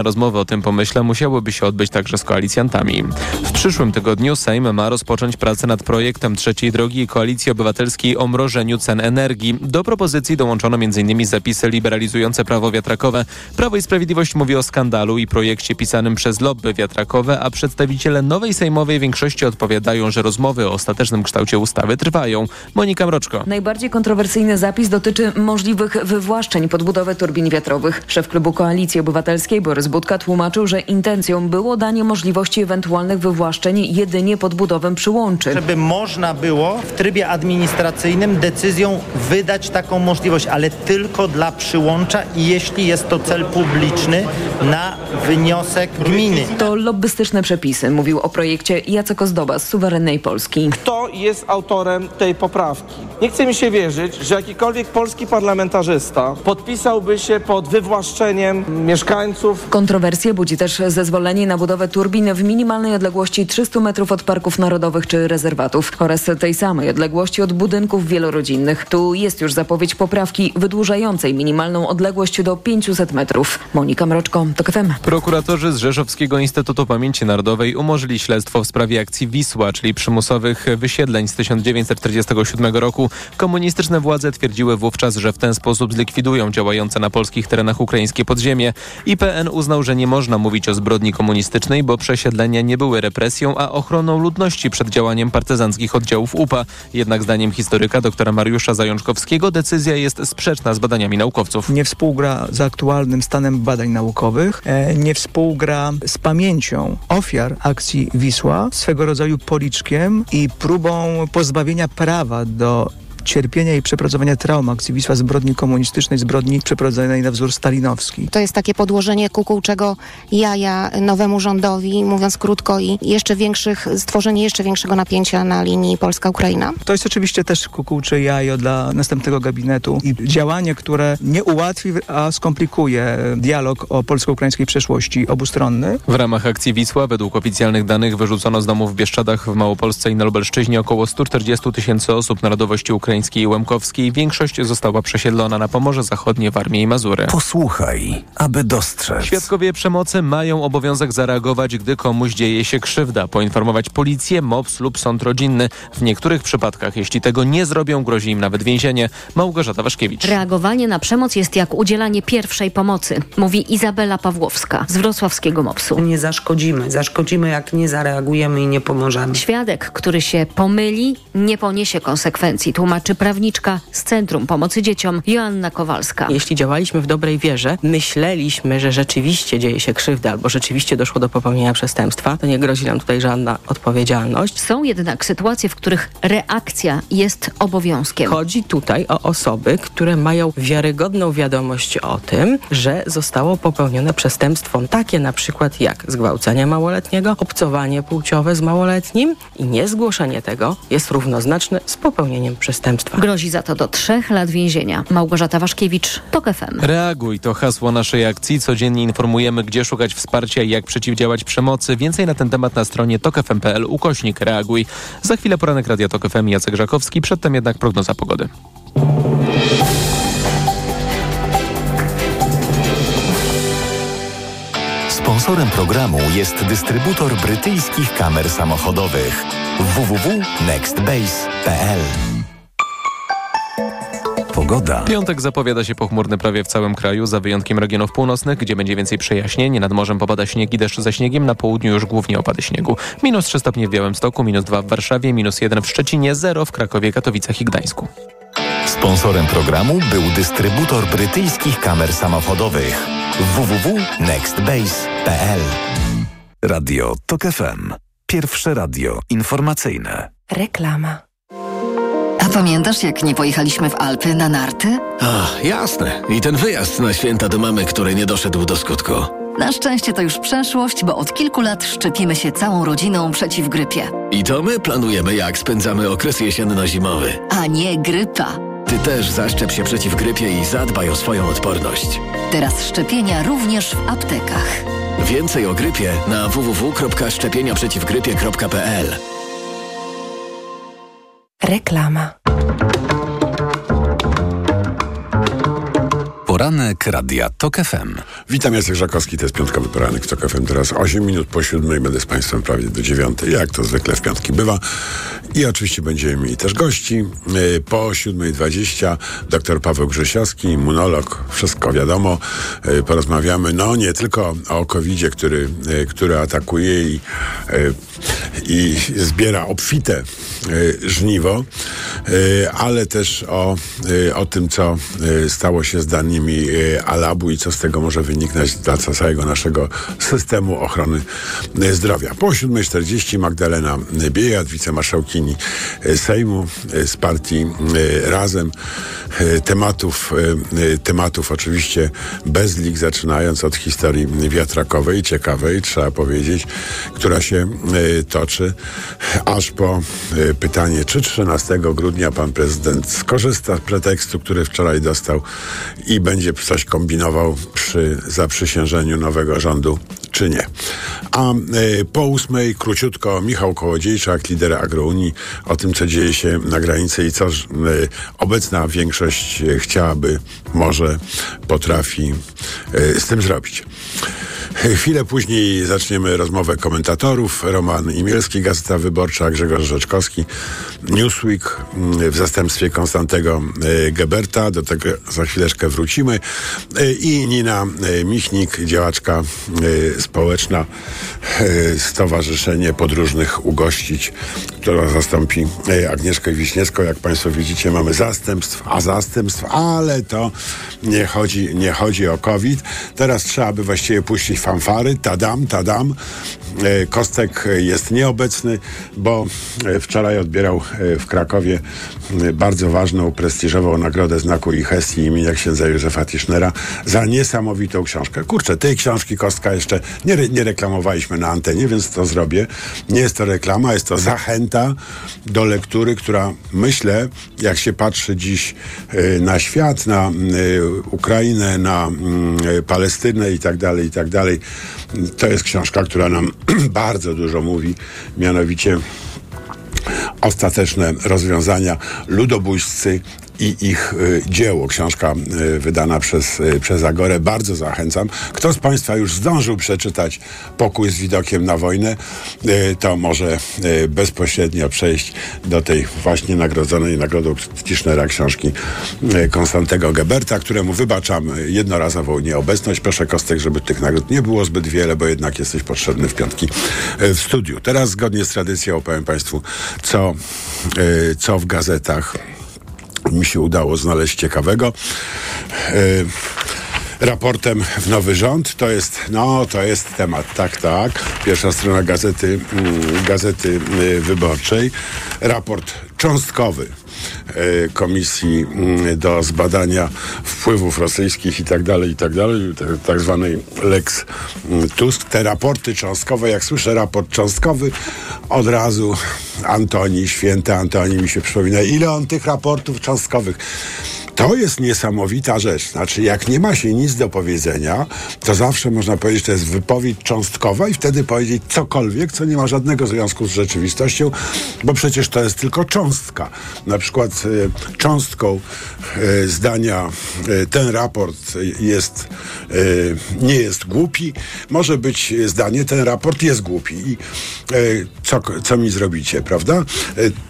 Rozmowy o tym pomyśle musiałyby się odbyć także z koalicjantami. W przyszłym tygodniu Sejm ma rozpocząć pracę nad projektem trzeciej drogi Koalicji Obywatelskiej o mrożeniu cen energii. Do propozycji dołączono m.in. zapisy liberalizujące prawo wiatrakowe. Prawo i Sprawiedliwość mówi o skandalu i projekcie pisanym przez lobby wiatrakowe, a przedstawiciele nowej sejmowej większości odpowiadają, że rozmowy o ostatecznym kształcie ustawy trwają. Monika Mroczko. Najbardziej kontrowersyjny zapis dotyczy możliwych wywłaszczeń podbudowy turbin wiatrowych. Szef klubu Koalicji Obywatelskiej Borys Budka tłumaczył, że intencją było danie możliwości ewentualnych wywłaszczeń jedynie podbudową przyłączy. Żeby można było w trybie administracyjnym decyzją wydać taką możliwość, ale tylko dla przyłącza i jeśli jest to cel publiczny na wniosek gminy. To lobbystyczne przepisy, mówił o projekcie Jacek Ozdoba z Suwerennej Polski. Kto jest autorem tej poprawki? Nie chce mi się wierzyć, że jakikolwiek polski parlamentarzysta podpisałby się pod wywłaszczeniem mieszkańców. Kontrowersje budzi też zezwolenie na budowę turbin w minimalnej odległości 300 metrów od parków narodowych czy rezerwatów oraz tej samej odległości od budynków wielorodzinnych. Tu jest już zapowiedź poprawki wydłużającej minimalną odległość do 500 metrów. Monika Mroczko, TOK FM. Prokuratorzy z Rzeszowskiego Instytutu Pamięci Narodowej umorzyli śledztwo w sprawie akcji Wisła, czyli przymusowych wysiedleń z 1947 roku. Komunistyczne władze twierdziły wówczas, że w ten sposób zlikwidują działające na polskich terenach ukraińskie podziemie. IPN uznał, że nie można mówić o zbrodni komunistycznej, bo przesiedlenia nie były represją, a ochroną ludności przed działaniem partyzanckich oddziałów UPA. Jednak zdaniem historyka doktora Mariusza Zajączkowskiego decyzja jest sprzeczna z badaniami naukowców. Nie współgra z aktualnym stanem badań naukowych, e, nie współgra z pamięcią ofiar akcji Wisła, swego rodzaju policzkiem i próbą pozbawienia prawa do cierpienia i przepracowania traum akcji Wisła, zbrodni komunistycznej, zbrodni przeprowadzonej na wzór stalinowski. To jest takie podłożenie kukułczego jaja nowemu rządowi, mówiąc krótko, i jeszcze większych, stworzenie jeszcze większego napięcia na linii Polska-Ukraina. To jest oczywiście też kukułcze jajo dla następnego gabinetu i działanie, które nie ułatwi, a skomplikuje dialog o polsko-ukraińskiej przeszłości obustronny. W ramach akcji Wisła według oficjalnych danych wyrzucono z domów w Bieszczadach w Małopolsce i na Lubelszczyźnie około 140 tysięcy osób narodowości ukraińskiej i łemkowskiej większość została przesiedlona na Pomorze Zachodnie, Warmię i Mazury. Posłuchaj, aby dostrzec. Świadkowie przemocy mają obowiązek zareagować, gdy komuś dzieje się krzywda, poinformować policję, MOPS lub sąd rodzinny. W niektórych przypadkach, jeśli tego nie zrobią, grozi im nawet więzienie. Małgorzata Waszkiewicz. Reagowanie na przemoc jest jak udzielanie pierwszej pomocy, mówi Izabela Pawłowska z wrocławskiego MOPS-u. Nie zaszkodzimy. Zaszkodzimy, jak nie zareagujemy i nie pomożemy. Świadek, który się pomyli, nie poniesie konsekwencji, tłumaczy tłumaczy prawniczka z Centrum Pomocy Dzieciom Joanna Kowalska. Jeśli działaliśmy w dobrej wierze, myśleliśmy, że rzeczywiście dzieje się krzywda albo rzeczywiście doszło do popełnienia przestępstwa, to nie grozi nam tutaj żadna odpowiedzialność. Są jednak sytuacje, w których reakcja jest obowiązkiem. Chodzi tutaj o osoby, które mają wiarygodną wiadomość o tym, że zostało popełnione przestępstwo takie na przykład jak zgwałcenie małoletniego, obcowanie płciowe z małoletnim i niezgłoszenie tego jest równoznaczne z popełnieniem przestępstwa przestępstwa. Grozi za to do trzech lat więzienia. Małgorzata Waszkiewicz, TOK FM. Reaguj to hasło naszej akcji. Codziennie informujemy, gdzie szukać wsparcia i jak przeciwdziałać przemocy. Więcej na ten temat na stronie tokefm.pl ukośnik reaguj. Za chwilę poranek Radia Tok FM Jacek Żakowski. Przedtem jednak prognoza pogody. Sponsorem programu jest dystrybutor brytyjskich kamer samochodowych www.nextbase.pl Pogoda. Piątek zapowiada się pochmurny prawie w całym kraju, za wyjątkiem regionów północnych, gdzie będzie więcej przejaśnień. Nad morzem popada śnieg i deszcz ze śniegiem, na południu już głównie opady śniegu. Minus 3 stopnie w Białymstoku, minus 2 w Warszawie, minus 1 w Szczecinie, 0 w Krakowie, Katowicach i Gdańsku. Sponsorem programu był dystrybutor brytyjskich kamer samochodowych www.nextbase.pl Radio TOK FM. Pierwsze radio informacyjne. Reklama. A pamiętasz, jak nie pojechaliśmy w Alpy na narty? Ach, jasne. I ten wyjazd na święta do mamy, który nie doszedł do skutku. Na szczęście to już przeszłość, bo od kilku lat szczepimy się całą rodziną przeciw grypie. I to my planujemy, jak spędzamy okres jesienno-zimowy. A nie grypa. Ty też zaszczep się przeciw grypie i zadbaj o swoją odporność. Teraz szczepienia również w aptekach. Więcej o grypie na www.szczepieniaprzeciwgrypie.pl Reklama. Poranek Radia TOK FM. Witam, Jacek Żakowski, to jest piątkowy poranek w TOK FM. Teraz 8 minut po siódmej, będę z Państwem prawie do dziewiątej, jak to zwykle w piątki bywa. I oczywiście będziemy mieli też gości. E, Po 7.20 dr Paweł Grzesiowski, immunolog, wszystko wiadomo. E, Porozmawiamy, no nie tylko o covid który, e, który atakuje i, i zbiera obfite żniwo, ale też o, o tym, co stało się z danymi e, Alabu i co z tego może wyniknąć dla całego naszego systemu ochrony e, zdrowia. Po 7.40 Magdalena Biejat, wicemarszałkini e, Sejmu z partii Razem. Tematów, tematów oczywiście bez lig, zaczynając od historii wiatrakowej, ciekawej, trzeba powiedzieć, która się toczy, aż po pytanie, czy 13 grudnia pan prezydent skorzysta z pretekstu, który wczoraj dostał i będzie coś kombinował przy zaprzysiężeniu nowego rządu, czy nie. A e, po ósmej, króciutko, Michał Kołodziejczak, lider Agrounii, o tym, co dzieje się na granicy i co e, obecna większość chciałaby, może, potrafi e, z tym zrobić. Chwilę później zaczniemy rozmowę komentatorów. Roman Imielski, Gazeta Wyborcza, Grzegorz Rzeczkowski, Newsweek mm, w zastępstwie Konstantego e, Geberta. Do tego za chwileczkę wrócimy. E, I Nina e, Michnik, działaczka społeczna, Stowarzyszenie Podróżnych Ugościć, która zastąpi Agnieszkę Wiśniewską. Jak Państwo widzicie, mamy zastępstw, a zastępstw, ale to nie chodzi, nie chodzi o COVID. Teraz trzeba by właściwie puścić fanfary. Tadam, tadam. E, Kostek jest nieobecny, bo e, wczoraj odbierał e, w Krakowie bardzo ważną, prestiżową nagrodę znaku i imienia księdza Józefa Tischnera za niesamowitą książkę. Kurczę, tej książki Kostka jeszcze nie, re- nie reklamowaliśmy na antenie, więc to zrobię. Nie jest to reklama, jest to zachęta do lektury, która myślę, jak się patrzy dziś na świat, na Ukrainę, na mm, Palestynę i tak dalej, i tak dalej, to jest książka, która nam bardzo dużo mówi, mianowicie ostateczne rozwiązania ludobójscy i ich y, dzieło. Książka y, wydana przez, y, przez Agorę. Bardzo zachęcam. Kto z Państwa już zdążył przeczytać Pokój z widokiem na wojnę, to może bezpośrednio przejść do tej właśnie nagrodzonej nagrodą Tischnera książki Konstantego Geberta, któremu wybaczam jednorazową nieobecność. Proszę Kostek, żeby tych nagród nie było zbyt wiele, bo jednak jesteś potrzebny w piątki w studiu. Teraz zgodnie z tradycją opowiem Państwu, co, co w gazetach mi się udało znaleźć ciekawego. Yy, raportem w nowy rząd. To jest, no, to jest temat, tak, tak. Pierwsza strona gazety, mm, gazety y, wyborczej. Raport cząstkowy Komisji mm, do zbadania wpływów rosyjskich i tak dalej, i tak dalej, tak zwanej Lex mm, Tusk. Te raporty cząstkowe, jak słyszę raport cząstkowy, od razu Antoni, święty Antoni mi się przypomina, ile on tych raportów cząstkowych to jest niesamowita rzecz. Znaczy, jak nie ma się nic do powiedzenia, to zawsze można powiedzieć, że to jest wypowiedź cząstkowa i wtedy powiedzieć cokolwiek, co nie ma żadnego związku z rzeczywistością, bo przecież to jest tylko cząstka. Na przykład e, cząstką e, zdania e, ten raport jest, nie jest głupi, może być zdanie ten raport jest głupi. I co, co mi zrobicie, prawda?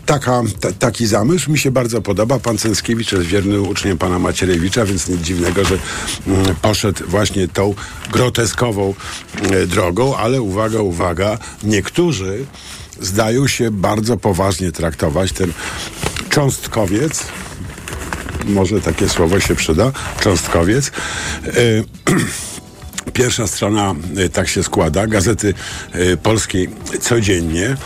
Taka, ta, taki zamysł mi się bardzo podoba. Pan Cęckiewicz jest wierny uczniem pana Macierewicza, więc nic dziwnego, że mm, poszedł właśnie tą groteskową e, drogą, ale uwaga, uwaga, niektórzy zdają się bardzo poważnie traktować ten cząstkowiec, może takie słowo się przyda, cząstkowiec. E, Pierwsza strona y, tak się składa, gazety y, polskiej codziennie,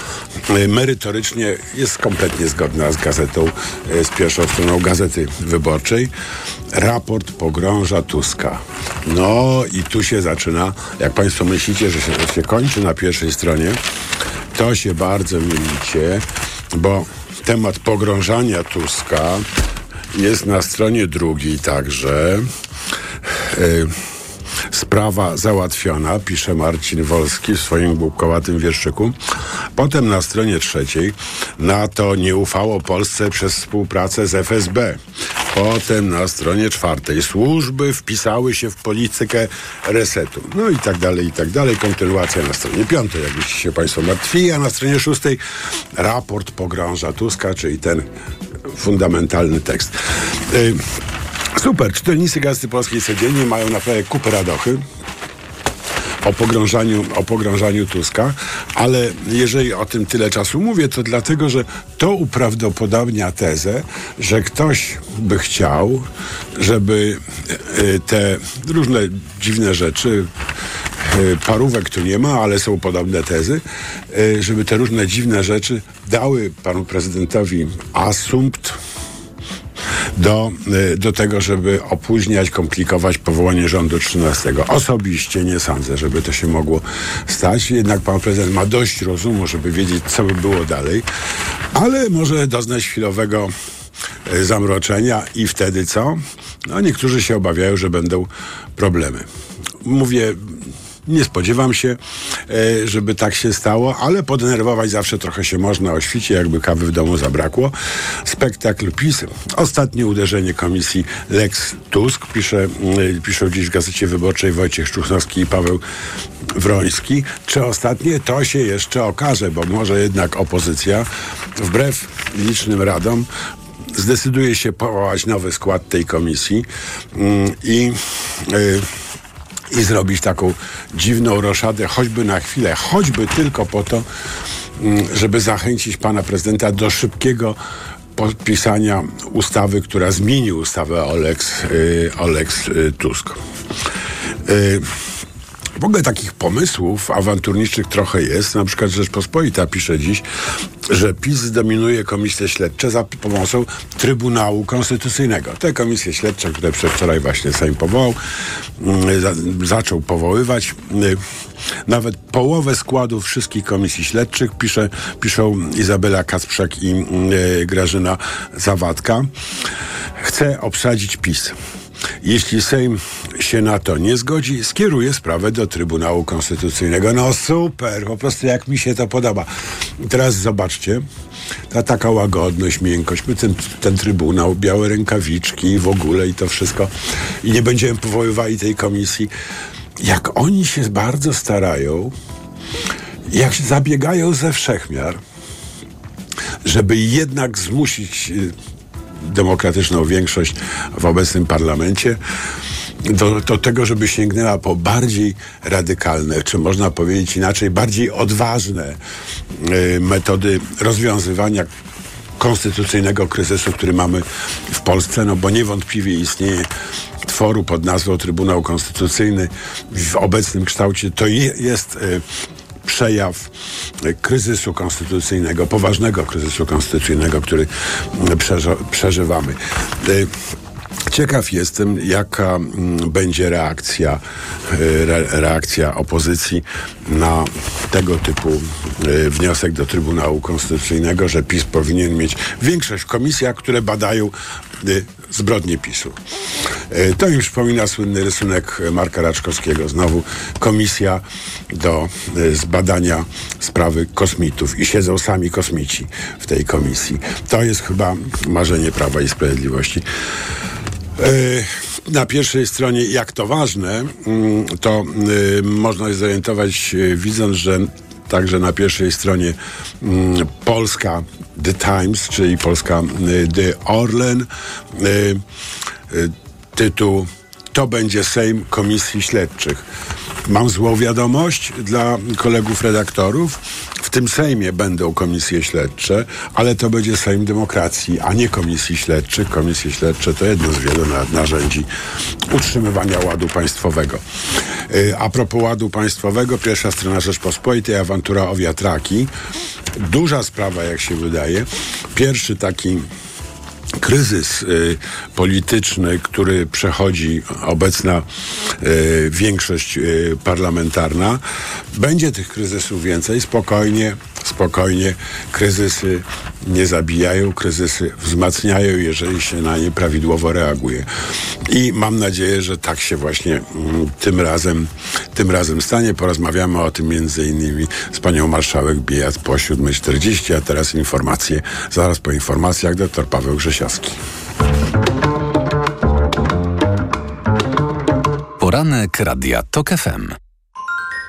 y, merytorycznie jest kompletnie zgodna z gazetą, z pierwszą stroną gazety wyborczej. Raport pogrąża Tuska. No i tu się zaczyna, jak Państwo myślicie, że się, że się kończy na pierwszej stronie, to się bardzo mylicie, bo temat pogrążania Tuska jest na stronie drugiej także. Y, sprawa załatwiona, pisze Marcin Wolski w swoim głupkowatym wierszyku. Potem na stronie trzeciej NATO nie ufało Polsce przez współpracę z FSB. Potem na stronie czwartej służby wpisały się w politykę resetu. No i tak dalej, i tak dalej. Kontynuacja na stronie piątej, jakbyście się Państwo martwili, a na stronie szóstej raport pogrąża Tuska, czyli ten fundamentalny tekst. Y, super, czytelnicy Gazety Polskiej codziennie mają naprawdę kupę radochy o pogrążaniu, o pogrążaniu Tuska, ale jeżeli o tym tyle czasu mówię, to dlatego, że to uprawdopodobnia tezę, że ktoś by chciał, żeby y, te różne dziwne rzeczy, y, parówek tu nie ma, ale są podobne tezy, żeby te różne dziwne rzeczy dały panu prezydentowi asumpt do, y, do tego, żeby opóźniać, komplikować powołanie rządu 13. Osobiście nie sądzę, żeby to się mogło stać. Jednak pan prezydent ma dość rozumu, żeby wiedzieć, co by było dalej, ale może doznać chwilowego y, zamroczenia i wtedy co? No niektórzy się obawiają, że będą problemy. Mówię nie spodziewam się, e, żeby tak się stało, ale podenerwować zawsze trochę się można o świcie, jakby kawy w domu zabrakło. Spektakl PiS. Ostatnie uderzenie komisji Lex Tusk, pisze, e, piszą dziś w Gazecie Wyborczej Wojciech Szczuchnowski i Paweł Wroński. Czy ostatnie? To się jeszcze okaże, bo może jednak opozycja, wbrew licznym radom, zdecyduje się powołać nowy skład tej komisji mm, i yy, i zrobić taką dziwną roszadę, choćby na chwilę, choćby tylko po to, mm, żeby zachęcić pana prezydenta do szybkiego podpisania ustawy, która zmieni ustawę o Lex, yy, o Lex yy, Tusk. W ogóle takich pomysłów awanturniczych trochę jest. Na przykład Rzeczpospolita pisze dziś, że PiS zdominuje komisje śledcze za pomocą Trybunału Konstytucyjnego. Te komisje śledcze, które przedwczoraj właśnie Sejm powołał, mm, za, zaczął powoływać. Y, nawet połowę składów wszystkich komisji śledczych pisze, piszą Izabela Kacprzak i y, Grażyna Zawadka. Chce obsadzić PiS. Jeśli Sejm się na to nie zgodzi, skieruje sprawę do Trybunału Konstytucyjnego. No super, po prostu jak mi się to podoba. Teraz zobaczcie, ta taka łagodność, miękkość, my ten, ten Trybunał, białe rękawiczki w ogóle i to wszystko. I nie będziemy powoływali tej komisji. Jak oni się bardzo starają, jak zabiegają ze wszechmiar, żeby jednak zmusić y, demokratyczną większość w obecnym parlamencie, do, do, tego, żeby sięgnęła po bardziej radykalne, czy można powiedzieć inaczej, bardziej odważne y, metody rozwiązywania konstytucyjnego kryzysu, który mamy w Polsce, no bo niewątpliwie istnieje tworu pod nazwą Trybunał Konstytucyjny w obecnym kształcie. To je, jest y, przejaw kryzysu konstytucyjnego, poważnego kryzysu konstytucyjnego, który przeżywamy. Y, ciekaw jestem, jaka mm, będzie reakcja, y, reakcja opozycji na tego typu y, wniosek do Trybunału Konstytucyjnego, że PiS powinien mieć większość w komisjach, które badają zbrodnie PiSu. E, to mi przypomina słynny rysunek Marka Raczkowskiego. Znowu komisja do e, zbadania sprawy kosmitów i siedzą sami kosmici w tej komisji. To jest chyba marzenie Prawa i Sprawiedliwości. E, na pierwszej stronie, jak to ważne, mm, to można zorientować, widząc, że także na pierwszej stronie mm, Polska The Times, czyli Polska The Orlen. Tytuł To będzie Sejm Komisji Śledczych. Mam złą wiadomość dla kolegów redaktorów. W tym Sejmie będą komisje śledcze, ale to będzie Sejm Demokracji, a nie komisji śledczych. Komisje śledcze to jedno z wielu narzędzi utrzymywania ładu państwowego. Y, a propos ładu państwowego, pierwsza strona Rzeczpospolitej, awantura o wiatraki. Duża sprawa, jak się wydaje. Pierwszy taki kryzys y, polityczny, który przechodzi obecna y, większość y, parlamentarna. Będzie tych kryzysów więcej, spokojnie. Spokojnie. Kryzysy nie zabijają, kryzysy wzmacniają, jeżeli się na nie prawidłowo reaguje. I mam nadzieję, że tak się właśnie mm, tym razem, tym razem stanie. Porozmawiamy o tym między innymi z panią marszałek Biejat po 7.40, a teraz informacje, zaraz po informacjach dr Paweł Grzesiowski. Poranek Radia TOK FM.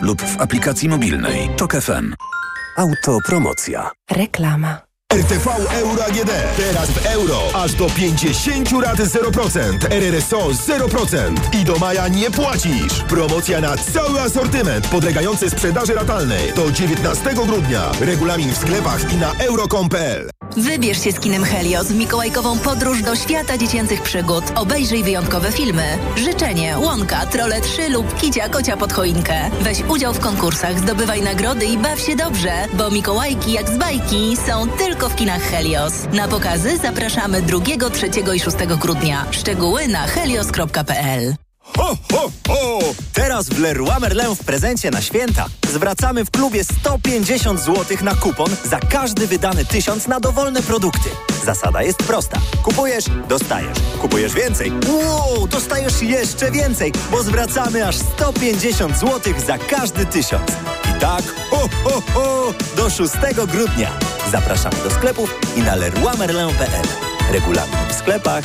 lub w aplikacji mobilnej TOK FM. Autopromocja. Reklama. RTV Euro AGD. Teraz w euro. Aż do 50 rat 0%. RRSO 0%. I do maja nie płacisz. Promocja na cały asortyment podlegający sprzedaży ratalnej. Do 19 grudnia. Regulamin w sklepach i na euro.com.pl. Wybierz się z kinem Helios w mikołajkową podróż do świata dziecięcych przygód. Obejrzyj wyjątkowe filmy. Życzenie, Łąka, Trole 3 lub Kicia Kocia pod choinkę. Weź udział w konkursach, zdobywaj nagrody i baw się dobrze, bo Mikołajki jak z bajki są tylko w kinach Helios. Na pokazy zapraszamy 2, 3 i 6 grudnia. Szczegóły na helios.pl Ho, ho, ho! Teraz w Leroy Merlin w prezencie na święta zwracamy w klubie 150 zł na kupon za każdy wydany tysiąc na dowolne produkty. Zasada jest prosta. Kupujesz, dostajesz. Kupujesz więcej. Wow, dostajesz jeszcze więcej, bo zwracamy aż 150 zł za każdy tysiąc. I tak, ho, ho, ho, do 6 grudnia. Zapraszamy do sklepów i na leroymerlin.pl. Regulamin w sklepach.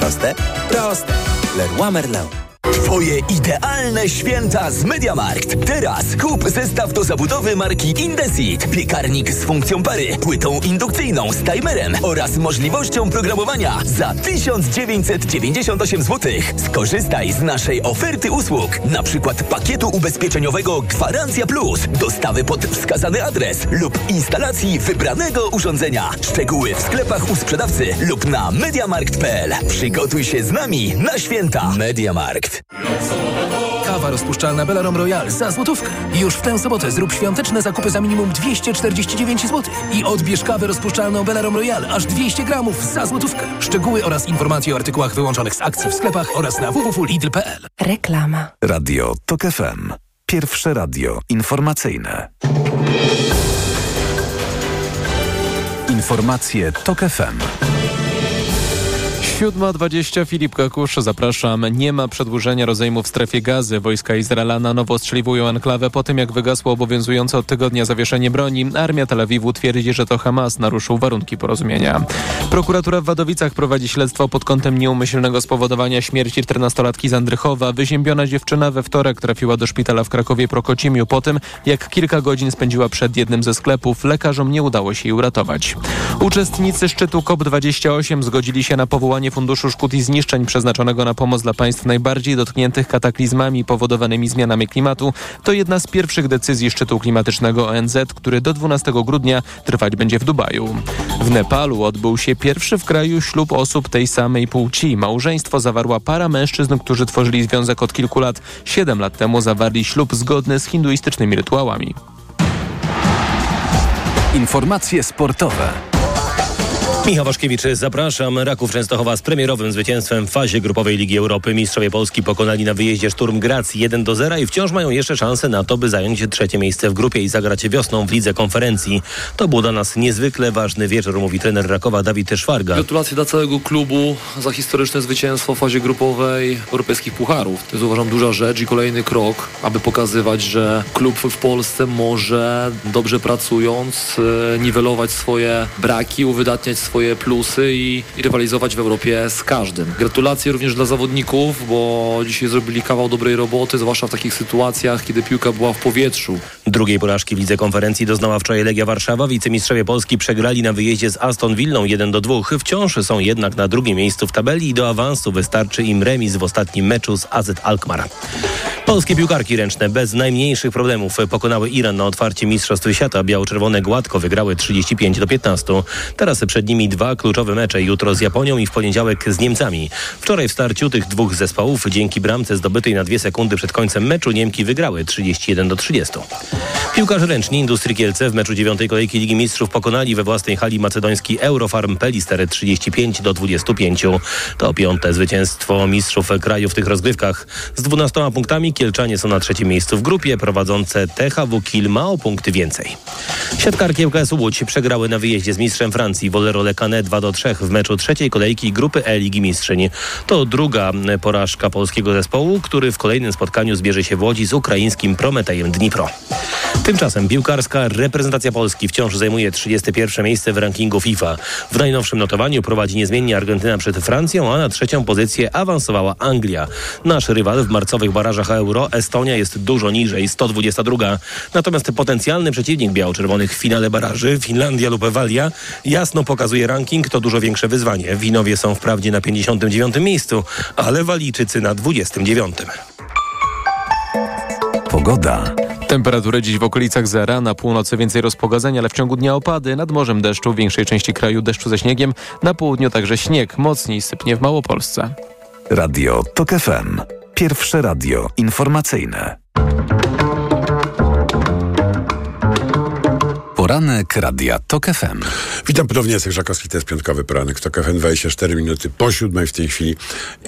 Proste? Proste. Leroy Merlin. Twoje idealne święta z MediaMarkt. Teraz kup zestaw do zabudowy marki Indesit. Piekarnik z funkcją pary, płytą indukcyjną z timerem oraz możliwością programowania za 1998 zł. Skorzystaj z naszej oferty usług, na przykład pakietu ubezpieczeniowego Gwarancja Plus, dostawy pod wskazany adres lub instalacji wybranego urządzenia. Szczegóły w sklepach u sprzedawcy lub na mediamarkt.pl. Przygotuj się z nami na święta. MediaMarkt. Kawa rozpuszczalna Belarom Royal za złotówkę. Już w tę sobotę zrób świąteczne zakupy za minimum 249 zł. I odbierz kawę rozpuszczalną Belarom Royal aż 200 gramów za złotówkę. Szczegóły oraz informacje o artykułach wyłączonych z akcji w sklepach oraz na www.lidl.pl. Reklama. Radio TOK FM. Pierwsze radio informacyjne. Informacje TOK FM. 7.20 Filip Kakusz, zapraszam. Nie ma przedłużenia rozejmu w strefie gazy. Wojska Izraela na nowo ostrzeliwują enklawę po tym, jak wygasło obowiązujące od tygodnia zawieszenie broni. Armia Tel Awiwu twierdzi, że to Hamas naruszył warunki porozumienia. Prokuratura w Wadowicach prowadzi śledztwo pod kątem nieumyślnego spowodowania śmierci 14-latki z Andrychowa. Wyziębiona dziewczyna we wtorek trafiła do szpitala w Krakowie Prokocimiu po tym, jak kilka godzin spędziła przed jednym ze sklepów. Lekarzom nie udało się jej uratować. Uczestnicy szczytu COP28 zgodzili się na powołanie Funduszu Szkód i Zniszczeń przeznaczonego na pomoc dla państw najbardziej dotkniętych kataklizmami powodowanymi zmianami klimatu. To jedna z pierwszych decyzji szczytu klimatycznego ONZ, który do 12 grudnia trwać będzie w Dubaju. W Nepalu odbył się pierwszy w kraju ślub osób tej samej płci. Małżeństwo zawarła para mężczyzn, którzy tworzyli związek od kilku lat. Siedem lat temu zawarli ślub zgodny z hinduistycznymi rytuałami. Informacje sportowe. Michał Waszkiewicz, zapraszam. Raków Częstochowa z premierowym zwycięstwem w fazie grupowej Ligi Europy. Mistrzowie Polski pokonali na wyjeździe Szturm Graz 1 do 0 i wciąż mają jeszcze szansę na to, by zająć trzecie miejsce w grupie i zagrać wiosną w lidze konferencji. To był dla nas niezwykle ważny wieczór, mówi trener Rakowa Dawid Szwarga. Gratulacje dla całego klubu za historyczne zwycięstwo w fazie grupowej europejskich pucharów. To jest uważam duża rzecz i kolejny krok, aby pokazywać, że klub w Polsce może dobrze pracując e, niwelować swoje braki, uwydatniać swoje swoje plusy i, i, rywalizować w Europie z każdym. Gratulacje również dla zawodników, bo dzisiaj zrobili kawał dobrej roboty, zwłaszcza w takich sytuacjach, kiedy piłka była w powietrzu. Drugiej porażki w lidze konferencji doznała wczoraj Legia Warszawa. Wicemistrzowie Polski przegrali na wyjeździe z Aston Villą 1 do 2. Wciąż są jednak na drugim miejscu w tabeli i do awansu wystarczy im remis w ostatnim meczu z AZ Alkmaar. Polskie piłkarki ręczne bez najmniejszych problemów pokonały Iran na otwarcie Mistrzostw Świata. Biało-czerwone gładko wygrały 35 do 15. Teraz przed nimi dwa kluczowe mecze. Jutro z Japonią i w poniedziałek z Niemcami. Wczoraj w starciu tych dwóch zespołów dzięki bramce zdobytej na dwie sekundy przed końcem meczu Niemki wygrały 31 do 30. Piłkarze ręczni Industrii Kielce w meczu dziewiątej kolejki Ligi Mistrzów pokonali we własnej hali macedoński Eurofarm Pelister 35 do 25. To piąte zwycięstwo mistrzów kraju w tych rozgrywkach. Z 12 punktami Kielczanie są na trzecim miejscu w grupie, prowadzące THW Kiel ma o punkty więcej. Siatkarki ŁKS Łódź przegrały na wyjeździe z mistrzem Francji Wolero Le Canet 2 do 3 w meczu trzeciej kolejki grupy E Ligi Mistrzyń. To druga porażka polskiego zespołu, który w kolejnym spotkaniu zbierze się w Łodzi z ukraińskim Prometejem Dnipro. Tymczasem piłkarska reprezentacja Polski wciąż zajmuje 31 miejsce w rankingu FIFA. W najnowszym notowaniu prowadzi niezmiennie Argentyna przed Francją, a na trzecią pozycję awansowała Anglia. Nasz rywal w marcowych barażach Euro, Estonia, jest dużo niżej, 122. Natomiast potencjalny przeciwnik biało-czerwonych w finale baraży, Finlandia lub Walia, jasno pokazuje ranking, to dużo większe wyzwanie. Winowie są wprawdzie na 59 miejscu, ale Walijczycy na 29. Pogoda. Temperatury dziś w okolicach zera, na północy więcej rozpogodzeń, ale w ciągu dnia opady, nad morzem deszczu, w większej części kraju deszczu ze śniegiem, na południu także śnieg, mocniej sypnie w Małopolsce. Radio TOK FM. Pierwsze radio informacyjne. Poranek Radia TOK FM. Witam ponownie, Jacek Żakowski, to jest piątkowy poranek TOK FM, 24 minuty po siódmej w tej chwili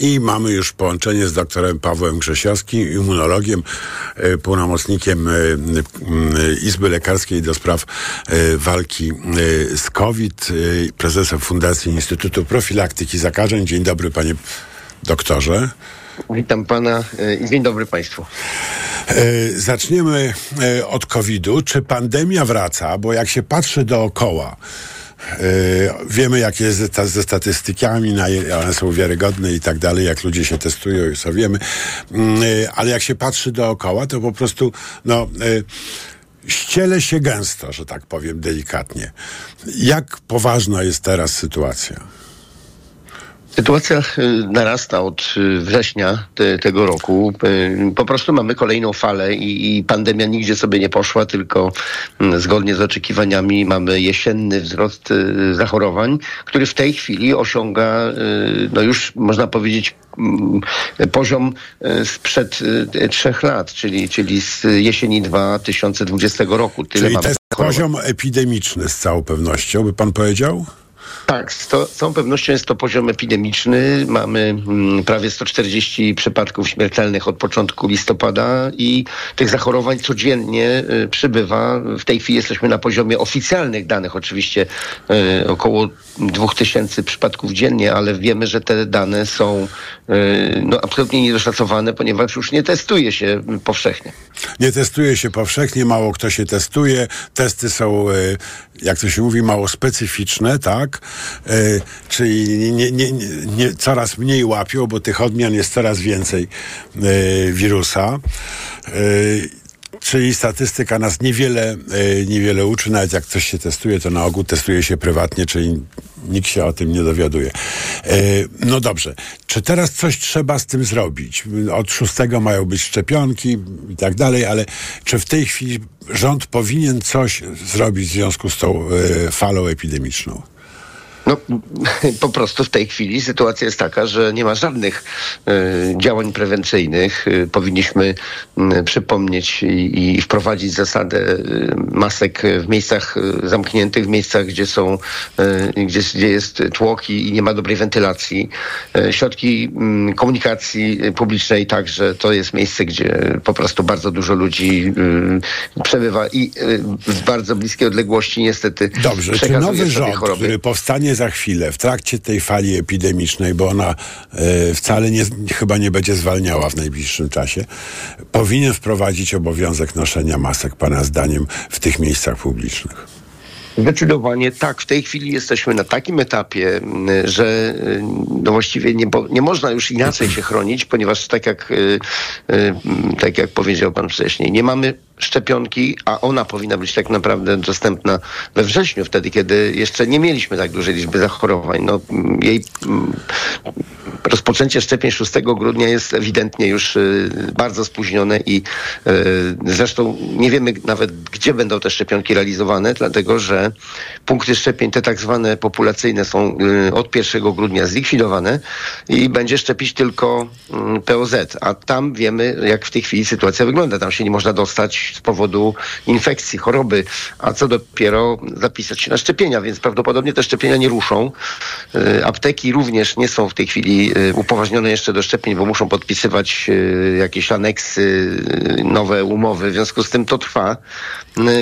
i mamy już połączenie z doktorem Pawłem Grzesiowskim, immunologiem, e, pełnomocnikiem e, e, Izby Lekarskiej do spraw walki z COVID, prezesem Fundacji Instytutu Profilaktyki Zakażeń. Dzień dobry, panie doktorze. Witam pana i dzień dobry państwu. Zaczniemy od COVID-u. Czy pandemia wraca? Bo jak się patrzy dookoła, wiemy, jak jest ze, statystykami, one są wiarygodne i tak dalej, jak ludzie się testują, już to wiemy. Ale jak się patrzy dookoła, to po prostu, no ściele się gęsto, że tak powiem delikatnie. Jak poważna jest teraz sytuacja? Sytuacja narasta od września te, tego roku. Po prostu mamy kolejną falę i, i, pandemia nigdzie sobie nie poszła, tylko zgodnie z oczekiwaniami mamy jesienny wzrost zachorowań, który w tej chwili osiąga, no już można powiedzieć, poziom sprzed trzech lat, czyli, czyli z jesieni 2020 roku. Tyle czyli to jest poziom epidemiczny z całą pewnością, by pan powiedział? Tak, z, to, z całą pewnością jest to poziom epidemiczny. Mamy mm, prawie 140 przypadków śmiertelnych od początku listopada i tych zachorowań codziennie y, przybywa. W tej chwili jesteśmy na poziomie oficjalnych danych, oczywiście y, około 2000 przypadków dziennie, ale wiemy, że te dane są y, no, absolutnie niedoszacowane, ponieważ już nie testuje się powszechnie. Nie testuje się powszechnie, mało kto się testuje. Testy są, y, jak to się mówi, mało specyficzne, tak? Y, czyli nie, nie, nie, coraz mniej łapią, bo tych odmian jest coraz więcej y, wirusa. Czyli statystyka nas niewiele, niewiele uczy, nawet jak coś się testuje, to na ogół testuje się prywatnie, czyli nikt się o tym nie dowiaduje. No dobrze, czy teraz coś trzeba z tym zrobić? Od szóstego mają być szczepionki i tak dalej, ale czy w tej chwili rząd powinien coś zrobić w związku z tą falą epidemiczną? No, po prostu w tej chwili sytuacja jest taka, że nie ma żadnych y, działań prewencyjnych. Y, powinniśmy przypomnieć i, i, wprowadzić zasadę masek w miejscach zamkniętych, w miejscach, gdzie są, gdzie, gdzie jest tłok i, nie ma dobrej wentylacji. Środki komunikacji publicznej także to jest miejsce, gdzie po prostu bardzo dużo ludzi przebywa i w bardzo bliskiej odległości niestety Dobrze, czy nowy rząd, choroby. który powstanie za chwilę, w trakcie tej fali epidemicznej, bo ona e, wcale nie, chyba nie będzie zwalniała w najbliższym czasie, powinien wprowadzić obowiązek noszenia masek, Pana zdaniem, w tych miejscach publicznych? Zdecydowanie tak. W tej chwili jesteśmy na takim etapie, że no właściwie nie, nie można już inaczej się chronić, ponieważ tak jak, tak jak powiedział pan wcześniej, nie mamy szczepionki, a ona powinna być tak naprawdę dostępna we wrześniu, wtedy, kiedy jeszcze nie mieliśmy tak dużej liczby zachorowań. No, jej mm, rozpoczęcie szczepień 6 grudnia jest ewidentnie już y, bardzo spóźnione i y, zresztą nie wiemy nawet, gdzie będą te szczepionki realizowane, dlatego że punkty szczepień, te tak zwane populacyjne są y, od 1 grudnia zlikwidowane i będzie szczepić tylko mm, POZ, a tam wiemy, jak w tej chwili sytuacja wygląda. Tam się nie można dostać z powodu infekcji, choroby, a co dopiero zapisać się na szczepienia, więc prawdopodobnie te szczepienia nie ruszą. Y, Apteki również nie są w tej chwili y, upoważnione jeszcze do szczepień, bo muszą podpisywać y, jakieś aneksy, nowe umowy. W związku z tym to trwa.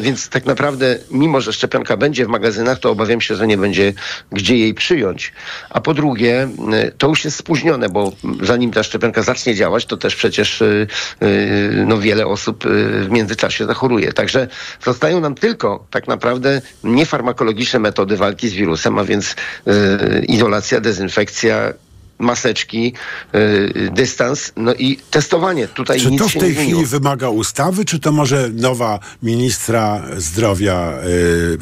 Więc tak naprawdę, mimo że szczepionka będzie w magazynach, to obawiam się, że nie będzie gdzie jej przyjąć. A po drugie, to już jest spóźnione, bo zanim ta szczepionka zacznie działać, to też przecież no, wiele osób w międzyczasie zachoruje. Także zostają nam tylko tak naprawdę niefarmakologiczne metody walki z wirusem, a więc y, izolacja, dezynfekcja, maseczki, y, dystans, no i testowanie. Tutaj Czy nic to w się tej chwili wymaga ustawy, czy to może nowa ministra zdrowia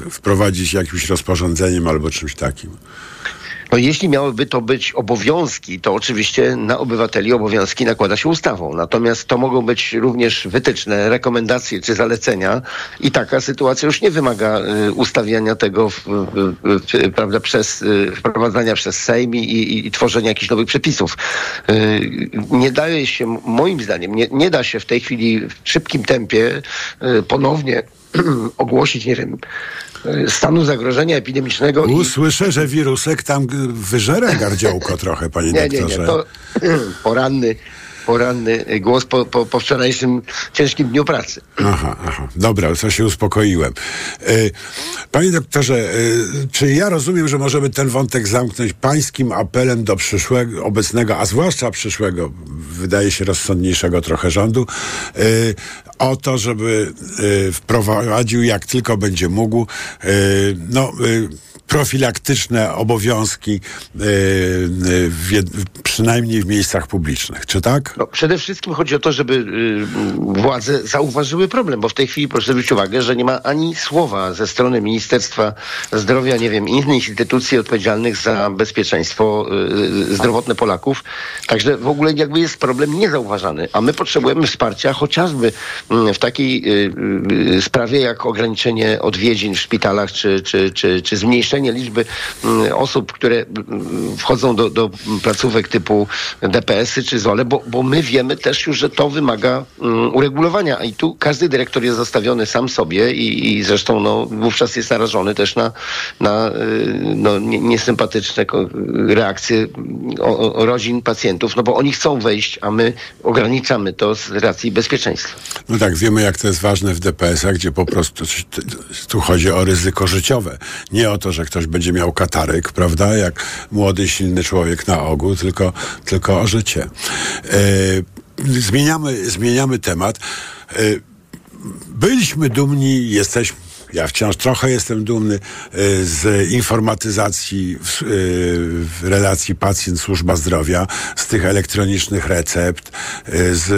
y, wprowadzić jakimś rozporządzeniem albo czymś takim? No jeśli miałyby to być obowiązki, to oczywiście na obywateli obowiązki nakłada się ustawą. Natomiast to mogą być również wytyczne, rekomendacje czy zalecenia i taka sytuacja już nie wymaga y, ustawiania tego, w, w, w, prawda, przez y, wprowadzania przez Sejm i, i, i tworzenia jakichś nowych przepisów. Y, nie daje się, moim zdaniem, nie, nie da się w tej chwili w szybkim tempie y, ponownie ogłosić, nie wiem, y, stanu zagrożenia epidemicznego i Usłyszę, że wirusek tam wyżera gardziołko trochę, panie nie, nie, doktorze. nie. To poranny, poranny głos po, po, po wczorajszym ciężkim dniu pracy. Aha, aha. Dobra, to się uspokoiłem. Y, Panie doktorze, y, czy ja rozumiem, że możemy ten wątek zamknąć pańskim apelem do przyszłego, obecnego, a zwłaszcza przyszłego, wydaje się rozsądniejszego trochę rządu, y, o to, żeby wprowadził, jak tylko będzie mógł, no, profilaktyczne obowiązki, przynajmniej w miejscach publicznych. Czy tak? No, przede wszystkim chodzi o to, żeby y, władze zauważyły problem, bo w tej chwili proszę zwrócić uwagę, że nie ma ani słowa ze strony Ministerstwa Zdrowia, nie wiem, innych instytucji odpowiedzialnych za bezpieczeństwo y, zdrowotne Polaków. Także w ogóle jakby jest problem niezauważany, a my potrzebujemy wsparcia chociażby mm, w takiej y, y, sprawie jak ograniczenie odwiedzin w szpitalach, czy, czy, czy, czy zmniejszenie liczby mm, osób, które mm, wchodzą do, do placówek typu DPS-y czy ZOLE, bo, bo my wiemy też już, że to wymaga mm, uregulowania i tu każdy dyrektor jest zostawiony sam sobie i, i zresztą no, wówczas jest narażony też na, na y, no, nie- niesympatyczne reakcje o rodzin pacjentów, no bo oni chcą wejść, a my ograniczamy to z racji bezpieczeństwa. No tak, wiemy jak to jest ważne w DPS-ach, gdzie po prostu tu chodzi o ryzyko życiowe. Nie o to, że ktoś będzie miał kataryk, prawda, jak młody, silny człowiek na ogół, tylko, tylko o życie. E, zmieniamy, zmieniamy temat. E, byliśmy dumni, jesteśmy ja wciąż trochę jestem dumny e, z informatyzacji w, e, w relacji pacjent-służba zdrowia, z tych elektronicznych recept, e, z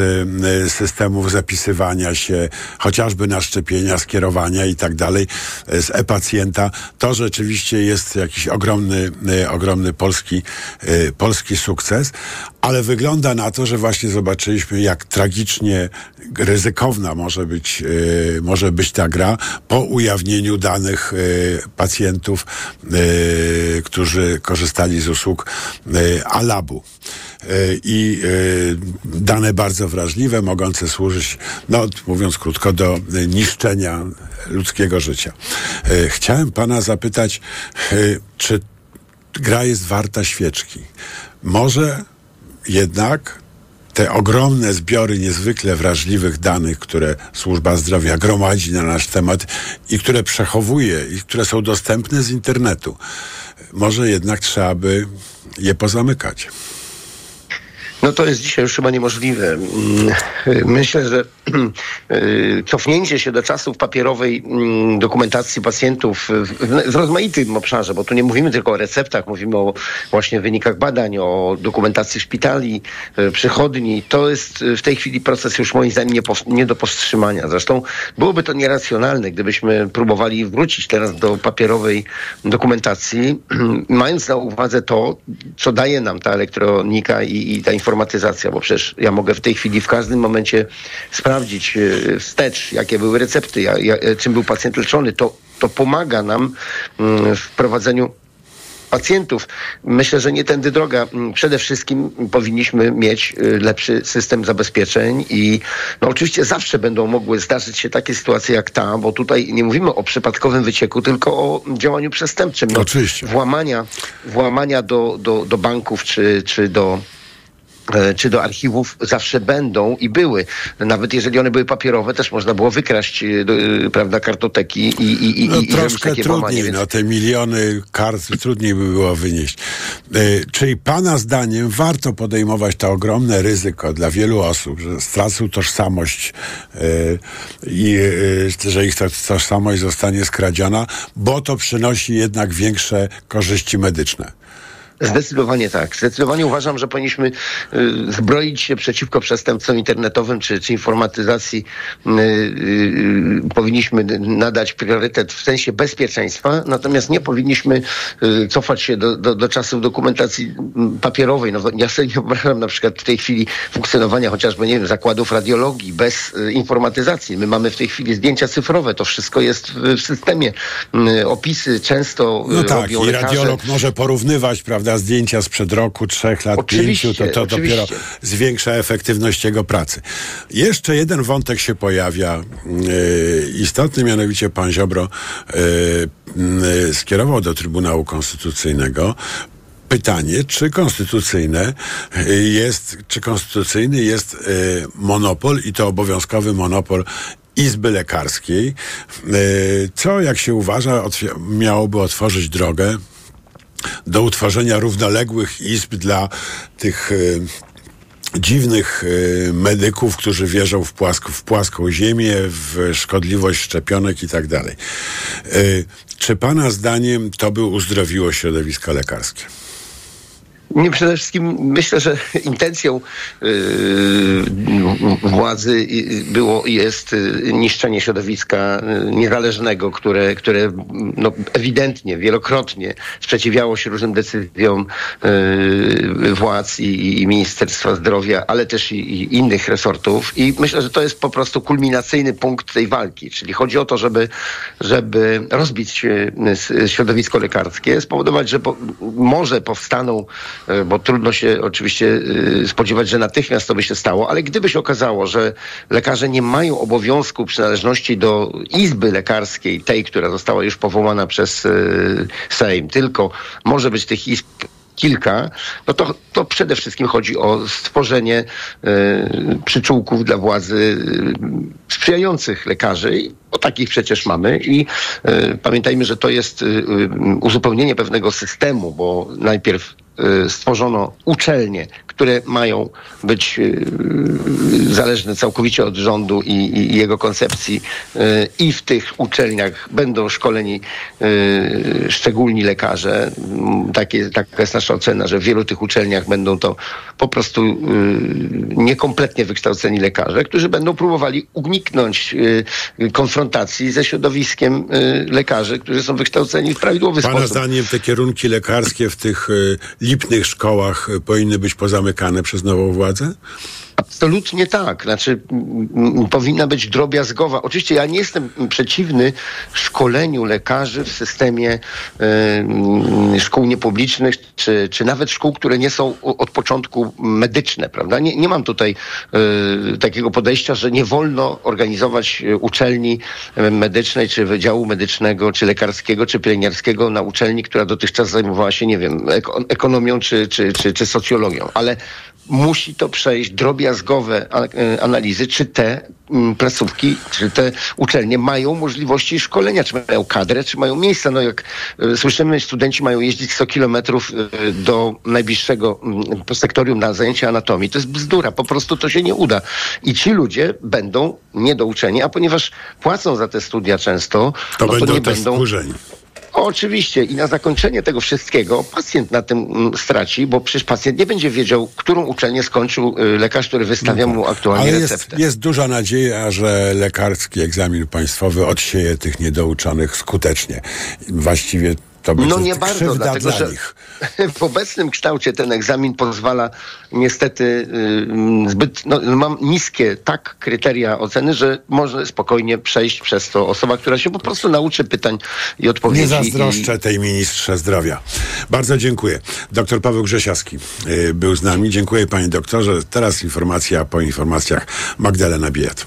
e, systemów zapisywania się, chociażby na szczepienia, skierowania i tak dalej, e, z e-pacjenta. To rzeczywiście jest jakiś ogromny, e, ogromny polski, e, polski sukces, ale wygląda na to, że właśnie zobaczyliśmy, jak tragicznie ryzykowna może być, e, może być ta gra po ujawnieniu danych e, pacjentów, e, którzy korzystali z usług Alabu. I dane bardzo wrażliwe, mogące służyć, no mówiąc krótko, do niszczenia ludzkiego życia. Chciałem pana zapytać, czy gra jest warta świeczki? Może jednak te ogromne zbiory niezwykle wrażliwych danych, które służba zdrowia gromadzi na nasz temat i które przechowuje i które są dostępne z internetu, może jednak trzeba by je pozamykać. No to jest dzisiaj już chyba niemożliwe. Mm, Myślę, że y, cofnięcie się do czasów papierowej mm, dokumentacji pacjentów w, rozmaitym obszarze, bo tu nie mówimy tylko o receptach, mówimy o właśnie wynikach badań, o dokumentacji szpitali, y, przychodni. To jest y, w tej chwili proces już moim zdaniem nie, nie do powstrzymania. Zresztą byłoby to nieracjonalne, gdybyśmy próbowali wrócić teraz do papierowej dokumentacji, mając na uwadze to, co daje nam ta elektronika i, i ta informatyzacja, bo przecież ja mogę w tej chwili w każdym momencie sprawdzić e, wstecz, jakie były recepty, e, czym był pacjent leczony. To, to pomaga nam mm, w prowadzeniu pacjentów. Myślę, że nie tędy droga. Mm, Przede wszystkim powinniśmy mieć y, lepszy system zabezpieczeń i no oczywiście zawsze będą mogły zdarzyć się takie sytuacje jak ta, bo tutaj nie mówimy o przypadkowym wycieku, tylko o działaniu przestępczym. No, Oczywiście. Włamania, włamania do, do, do banków czy, czy do e, czy do archiwów zawsze będą i były. Nawet jeżeli one były papierowe, też można było wykraść e, e, prawda, kartoteki i, i, i, No, i troszkę trudniej, włamanie. Więc... no te miliony kart trudniej by było wynieść. E, czyli Pana zdaniem warto podejmować to ogromne ryzyko dla wielu osób, że stracą tożsamość e, i e, że ich tożsamość zostanie skradziona, bo to przynosi jednak większe korzyści medyczne. Zdecydowanie tak. Zdecydowanie uważam, że powinniśmy y, zbroić się przeciwko przestępstwom internetowym czy, czy informatyzacji. Y, y, powinniśmy nadać priorytet w sensie bezpieczeństwa, natomiast nie powinniśmy cofać się do, do, do czasów dokumentacji mm, papierowej. No, ja sobie nie wyobrażam na przykład w tej chwili funkcjonowania chociażby, nie wiem, zakładów radiologii bez informatyzacji. My mamy w tej chwili zdjęcia cyfrowe, to wszystko jest w, systemie. Opisy często No tak, robią i radiolog może porównywać, prawda, zdjęcia sprzed roku, trzech lat, Oczywiście, pięciu, to, to dopiero oczywiście. zwiększa efektywność jego pracy. Jeszcze jeden wątek się pojawia, yy, istotny, mianowicie pan Ziobro yy, yy, skierował do Trybunału Konstytucyjnego pytanie, czy konstytucyjne jest, czy konstytucyjny jest y, monopol i to obowiązkowy monopol Izby Lekarskiej, y, co, jak się uważa, miałoby otworzyć drogę do utworzenia równoległych izb dla tych y, dziwnych y, medyków, którzy wierzą w, płask, w płaską ziemię, w szkodliwość szczepionek i tak dalej. Y, Czy pana zdaniem to by uzdrowiło środowisko lekarskie? Nie, przede wszystkim myślę, że intencją yy, władzy było i jest y, niszczenie środowiska y, niezależnego, które, które no, ewidentnie, wielokrotnie sprzeciwiało się różnym decyzjom yy, władz i, i Ministerstwa Zdrowia, ale też i, i innych resortów. I myślę, że to jest po prostu kulminacyjny punkt tej walki. Czyli chodzi o to, żeby, żeby rozbić środowisko lekarskie, spowodować, że po, może powstaną bo trudno się oczywiście e, spodziewać, że natychmiast to by się stało, ale gdyby się okazało, że lekarze nie mają obowiązku przynależności do izby lekarskiej, tej, która została już powołana przez e, Sejm, tylko może być tych izb kilka, no to, to przede wszystkim chodzi o stworzenie e, przyczółków dla władzy e, sprzyjających lekarzy, bo takich przecież mamy. I e, pamiętajmy, że to jest e, e, uzupełnienie pewnego systemu, bo najpierw e, stworzono uczelnie, które mają być e, zależne całkowicie od rządu i, i jego koncepcji i w tych uczelniach będą szkoleni szczególni lekarze. Mm, Takie, taka jest nasza ocena, że w wielu tych uczelniach będą to po prostu niekompletnie wykształceni lekarze, którzy będą próbowali uniknąć konfrontacji ze środowiskiem lekarzy, którzy są wykształceni w prawidłowy Pana sposób. zdaniem te kierunki lekarskie w tych y, lipnych szkołach powinny być pozamykane przez nową władzę? Absolutnie tak. Znaczy, powinna być drobiazgowa. Oczywiście ja nie jestem przeciwny szkoleniu lekarzy w systemie m, szkół niepublicznych, czy, czy nawet szkół, które nie są od początku medyczne, prawda? Nie, nie mam tutaj e, takiego podejścia, że nie wolno organizować e, uczelni medycznej, czy wydziału medycznego, czy lekarskiego, czy pielęgniarskiego na uczelni, która dotychczas zajmowała się, nie wiem, eko- ekonomią, czy, czy, czy, czy socjologią. Ale musi to przejść drobiazgowe e, analizy, czy te mm, placówki, czy te uczelnie mają możliwości szkolenia, czy mają kadrę, czy mają miejsca. No jak e, słyszymy, studenci mają jeździć 100 kilometrów e, do najbliższego mm, sektorium na zajęcia anatomii. To jest bzdura, po prostu to się nie uda. I ci ludzie będą niedouczeni, a ponieważ płacą za te studia często, to, no będą to nie będą... wkurzeni. Oczywiście i na zakończenie tego wszystkiego pacjent na tym mm, straci, bo przecież pacjent nie będzie wiedział, którą uczelnię skończył y, lekarz, który wystawia mu aktualnie Ale receptę. jest, jest duża nadzieja, że lekarski egzamin państwowy odsieje tych niedouczonych skutecznie. Właściwie to no nie bardzo, dlatego dla że nich. w obecnym kształcie ten egzamin pozwala niestety y, zbyt, no, mam niskie tak kryteria oceny, że może spokojnie przejść przez to osoba, która się po prostu nauczy pytań i odpowiedzi. Nie zazdroszczę i... tej ministrze zdrowia. Bardzo dziękuję. Doktor Paweł Grzesiowski y, był z nami. Dziękuję panie doktorze. Teraz informacja po informacjach Magdalena Bijat.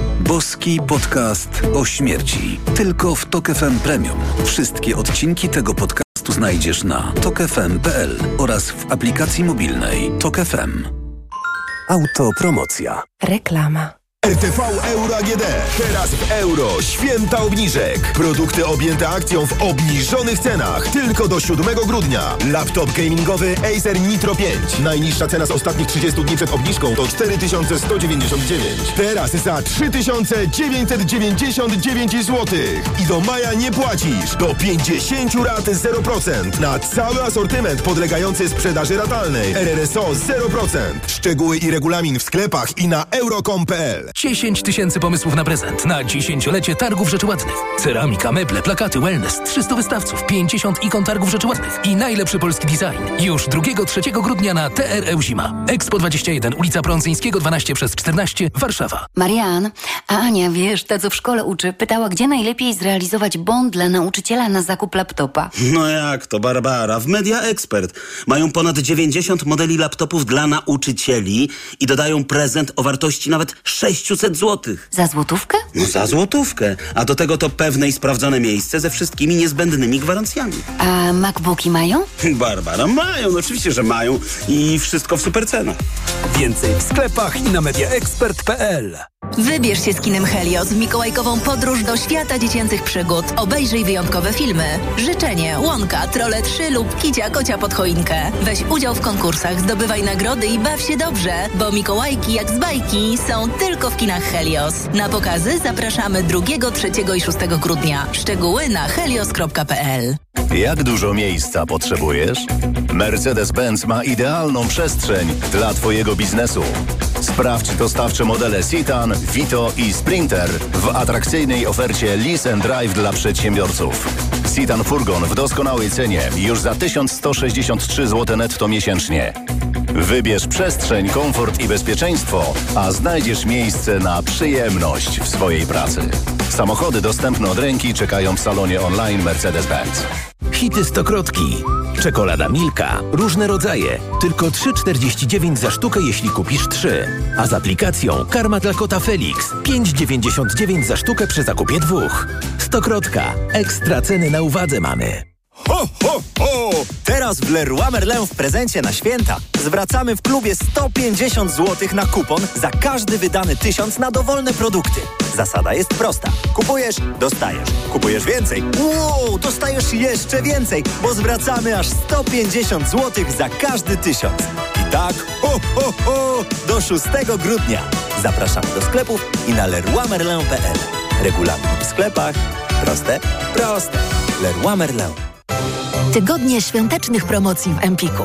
Boski podcast o śmierci. Tylko w TOK FM Premium. Wszystkie odcinki tego podcastu znajdziesz na tokefm.pl oraz w aplikacji mobilnej TOK FM. Autopromocja. Reklama. RTV Euro AGD. Teraz w euro. Święta obniżek. Produkty objęte akcją w obniżonych cenach. Tylko do 7 grudnia. Laptop gamingowy Acer Nitro 5. Najniższa cena z ostatnich 30 dni przed obniżką to 4199. Teraz za 3999 zł. I do maja nie płacisz. Do 50 rat 0%. Na cały asortyment podlegający sprzedaży ratalnej. RRSO 0%. Szczegóły i regulamin w sklepach i na euro.com.pl 10 tysięcy pomysłów na prezent na dziesięciolecie targów rzeczy ładnych. Ceramika, meble, plakaty, wellness, 300 wystawców, 50 ikon targów rzeczy ładnych i najlepszy polski design. Już 2-3 grudnia na TRE Zima. Expo 21, ulica Prądzyńskiego 12 przez 14, Warszawa. Marian, a Ania, wiesz, ta co w szkole uczy, pytała, gdzie najlepiej zrealizować bond dla nauczyciela na zakup laptopa. No jak to, Barbara? W Media Expert mają ponad 90 modeli laptopów dla nauczycieli i dodają prezent o wartości nawet 600 zł. Za złotówkę? No za złotówkę. A do tego to pewne i sprawdzone miejsce ze wszystkimi niezbędnymi gwarancjami. A MacBooki mają? Barbara, mają, no oczywiście, że mają i wszystko w supercenach. Więcej w sklepach i na mediaexpert.pl Wybierz się z kinem Helios w mikołajkową podróż do świata dziecięcych przygód. Obejrzyj wyjątkowe filmy. Życzenie, Łąka, Trole 3 lub Kicia Kocia pod choinkę. Weź udział w konkursach, zdobywaj nagrody i baw się dobrze, bo Mikołajki jak z bajki są tylko w kinach Helios. Na pokazy zapraszamy 2, 3 i 6 grudnia. Szczegóły na helios.pl Jak dużo miejsca potrzebujesz? Mercedes-Benz ma idealną przestrzeń dla Twojego biznesu. Sprawdź dostawcze modele Citan, Vito i Sprinter w atrakcyjnej ofercie Lease and Drive dla przedsiębiorców. Citan Furgon w doskonałej cenie już za 1163 zł netto miesięcznie. Wybierz przestrzeń, komfort i bezpieczeństwo, a znajdziesz miejsce na przyjemność w swojej pracy. Samochody dostępne od ręki czekają w salonie online Mercedes-Benz. Hity stokrotki. Czekolada Milka. Różne rodzaje. Tylko 3,49 za sztukę, jeśli kupisz 3. A z aplikacją Karma dla kota Felix. 5,99 za sztukę przy zakupie dwóch. Stokrotka. Ekstra ceny na uwadze mamy. Ho, ho, ho! Teraz w Leroy Merlin w prezencie na święta zwracamy w klubie 150 zł na kupon za każdy wydany tysiąc na dowolne produkty. Zasada jest prosta. Kupujesz, dostajesz. Kupujesz więcej. Wow, dostajesz jeszcze więcej, bo zwracamy aż 150 zł za każdy tysiąc. I tak, ho, ho, ho, do 6 grudnia. Zapraszamy do sklepów i na leroymerlin.pl. Regulamin w sklepach. Proste? Proste. Leroy Merlin. Tygodnie świątecznych promocji w Empiku.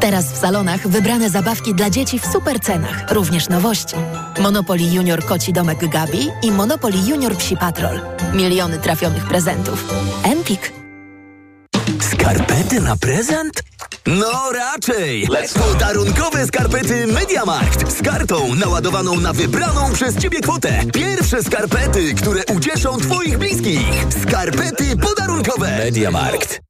Teraz w salonach wybrane zabawki dla dzieci w super cenach, również nowości. Monopoly Junior Koci Domek Gabi i Monopoly Junior Psi Patrol. Miliony trafionych prezentów. Empik. Skarpety na prezent? No raczej! Podarunkowe skarpety MediaMarkt z kartą naładowaną na wybraną przez Ciebie kwotę. Pierwsze skarpety, które ucieszą Twoich bliskich. Skarpety podarunkowe. MediaMarkt.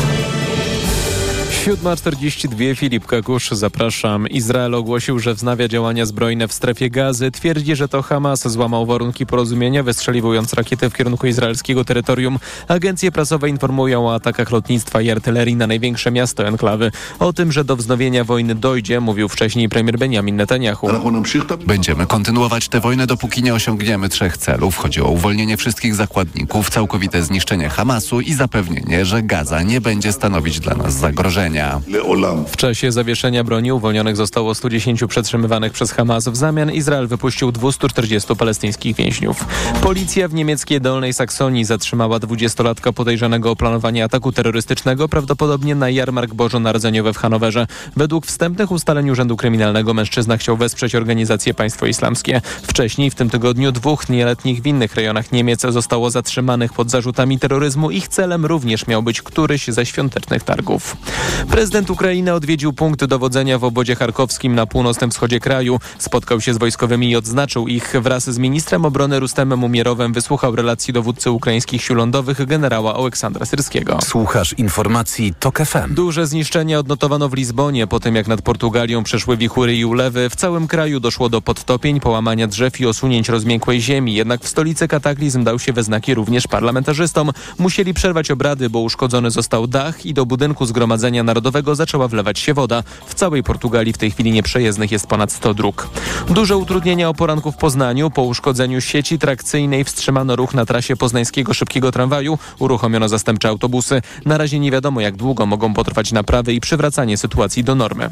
7.42 Filip Kakusz, zapraszam. Izrael ogłosił, że wznawia działania zbrojne w strefie gazy. Twierdzi, że to Hamas złamał warunki porozumienia, wystrzeliwując rakiety w kierunku izraelskiego terytorium. Agencje prasowe informują o atakach lotnictwa i artylerii na największe miasto enklawy. O tym, że do wznowienia wojny dojdzie, mówił wcześniej premier Benjamin Netanyahu. Będziemy kontynuować tę wojnę, dopóki nie osiągniemy trzech celów. Chodzi o uwolnienie wszystkich zakładników, całkowite zniszczenie Hamasu i zapewnienie, że Gaza nie będzie stanowić dla nas zagrożenia. W czasie zawieszenia broni uwolnionych zostało 110 przetrzymywanych przez Hamas. W zamian Izrael wypuścił 240 palestyńskich więźniów. Policja w niemieckiej Dolnej Saksonii zatrzymała 20-latka podejrzanego o planowanie ataku terrorystycznego, prawdopodobnie na jarmark bożonarodzeniowy w Hanowerze. Według wstępnych ustaleń Urzędu Kryminalnego mężczyzna chciał wesprzeć organizację Państwo Islamskie. Wcześniej w tym tygodniu dwóch nieletnich w innych rejonach Niemiec zostało zatrzymanych pod zarzutami terroryzmu. Ich celem również miał być któryś ze świątecznych targów. Prezydent Ukrainy odwiedził punkt dowodzenia w obozie charkowskim na północnym wschodzie kraju. Spotkał się z wojskowymi i odznaczył ich. Wraz z ministrem obrony Rustemem Umierowem wysłuchał relacji dowódcy ukraińskich sił lądowych generała Aleksandra Syrskiego. Słuchasz informacji TOK FM. Duże zniszczenia odnotowano w Lizbonie po tym, jak nad Portugalią przeszły wichury i ulewy. W całym kraju doszło do podtopień, połamania drzew i osunięć rozmiękłej ziemi. Jednak w stolicy kataklizm dał się we znaki również parlamentarzystom. Musieli przerwać obrady, bo uszkodzony został dach i do budynku Zgromadzenia Narodowego zaczęła wlewać się woda. W całej Portugalii w tej chwili nieprzejezdnych jest ponad 100 dróg. Duże utrudnienia o poranku w Poznaniu. Po uszkodzeniu sieci trakcyjnej wstrzymano ruch na trasie poznańskiego szybkiego tramwaju. Uruchomiono zastępcze autobusy. Na razie nie wiadomo jak długo mogą potrwać naprawy i przywracanie sytuacji do normy.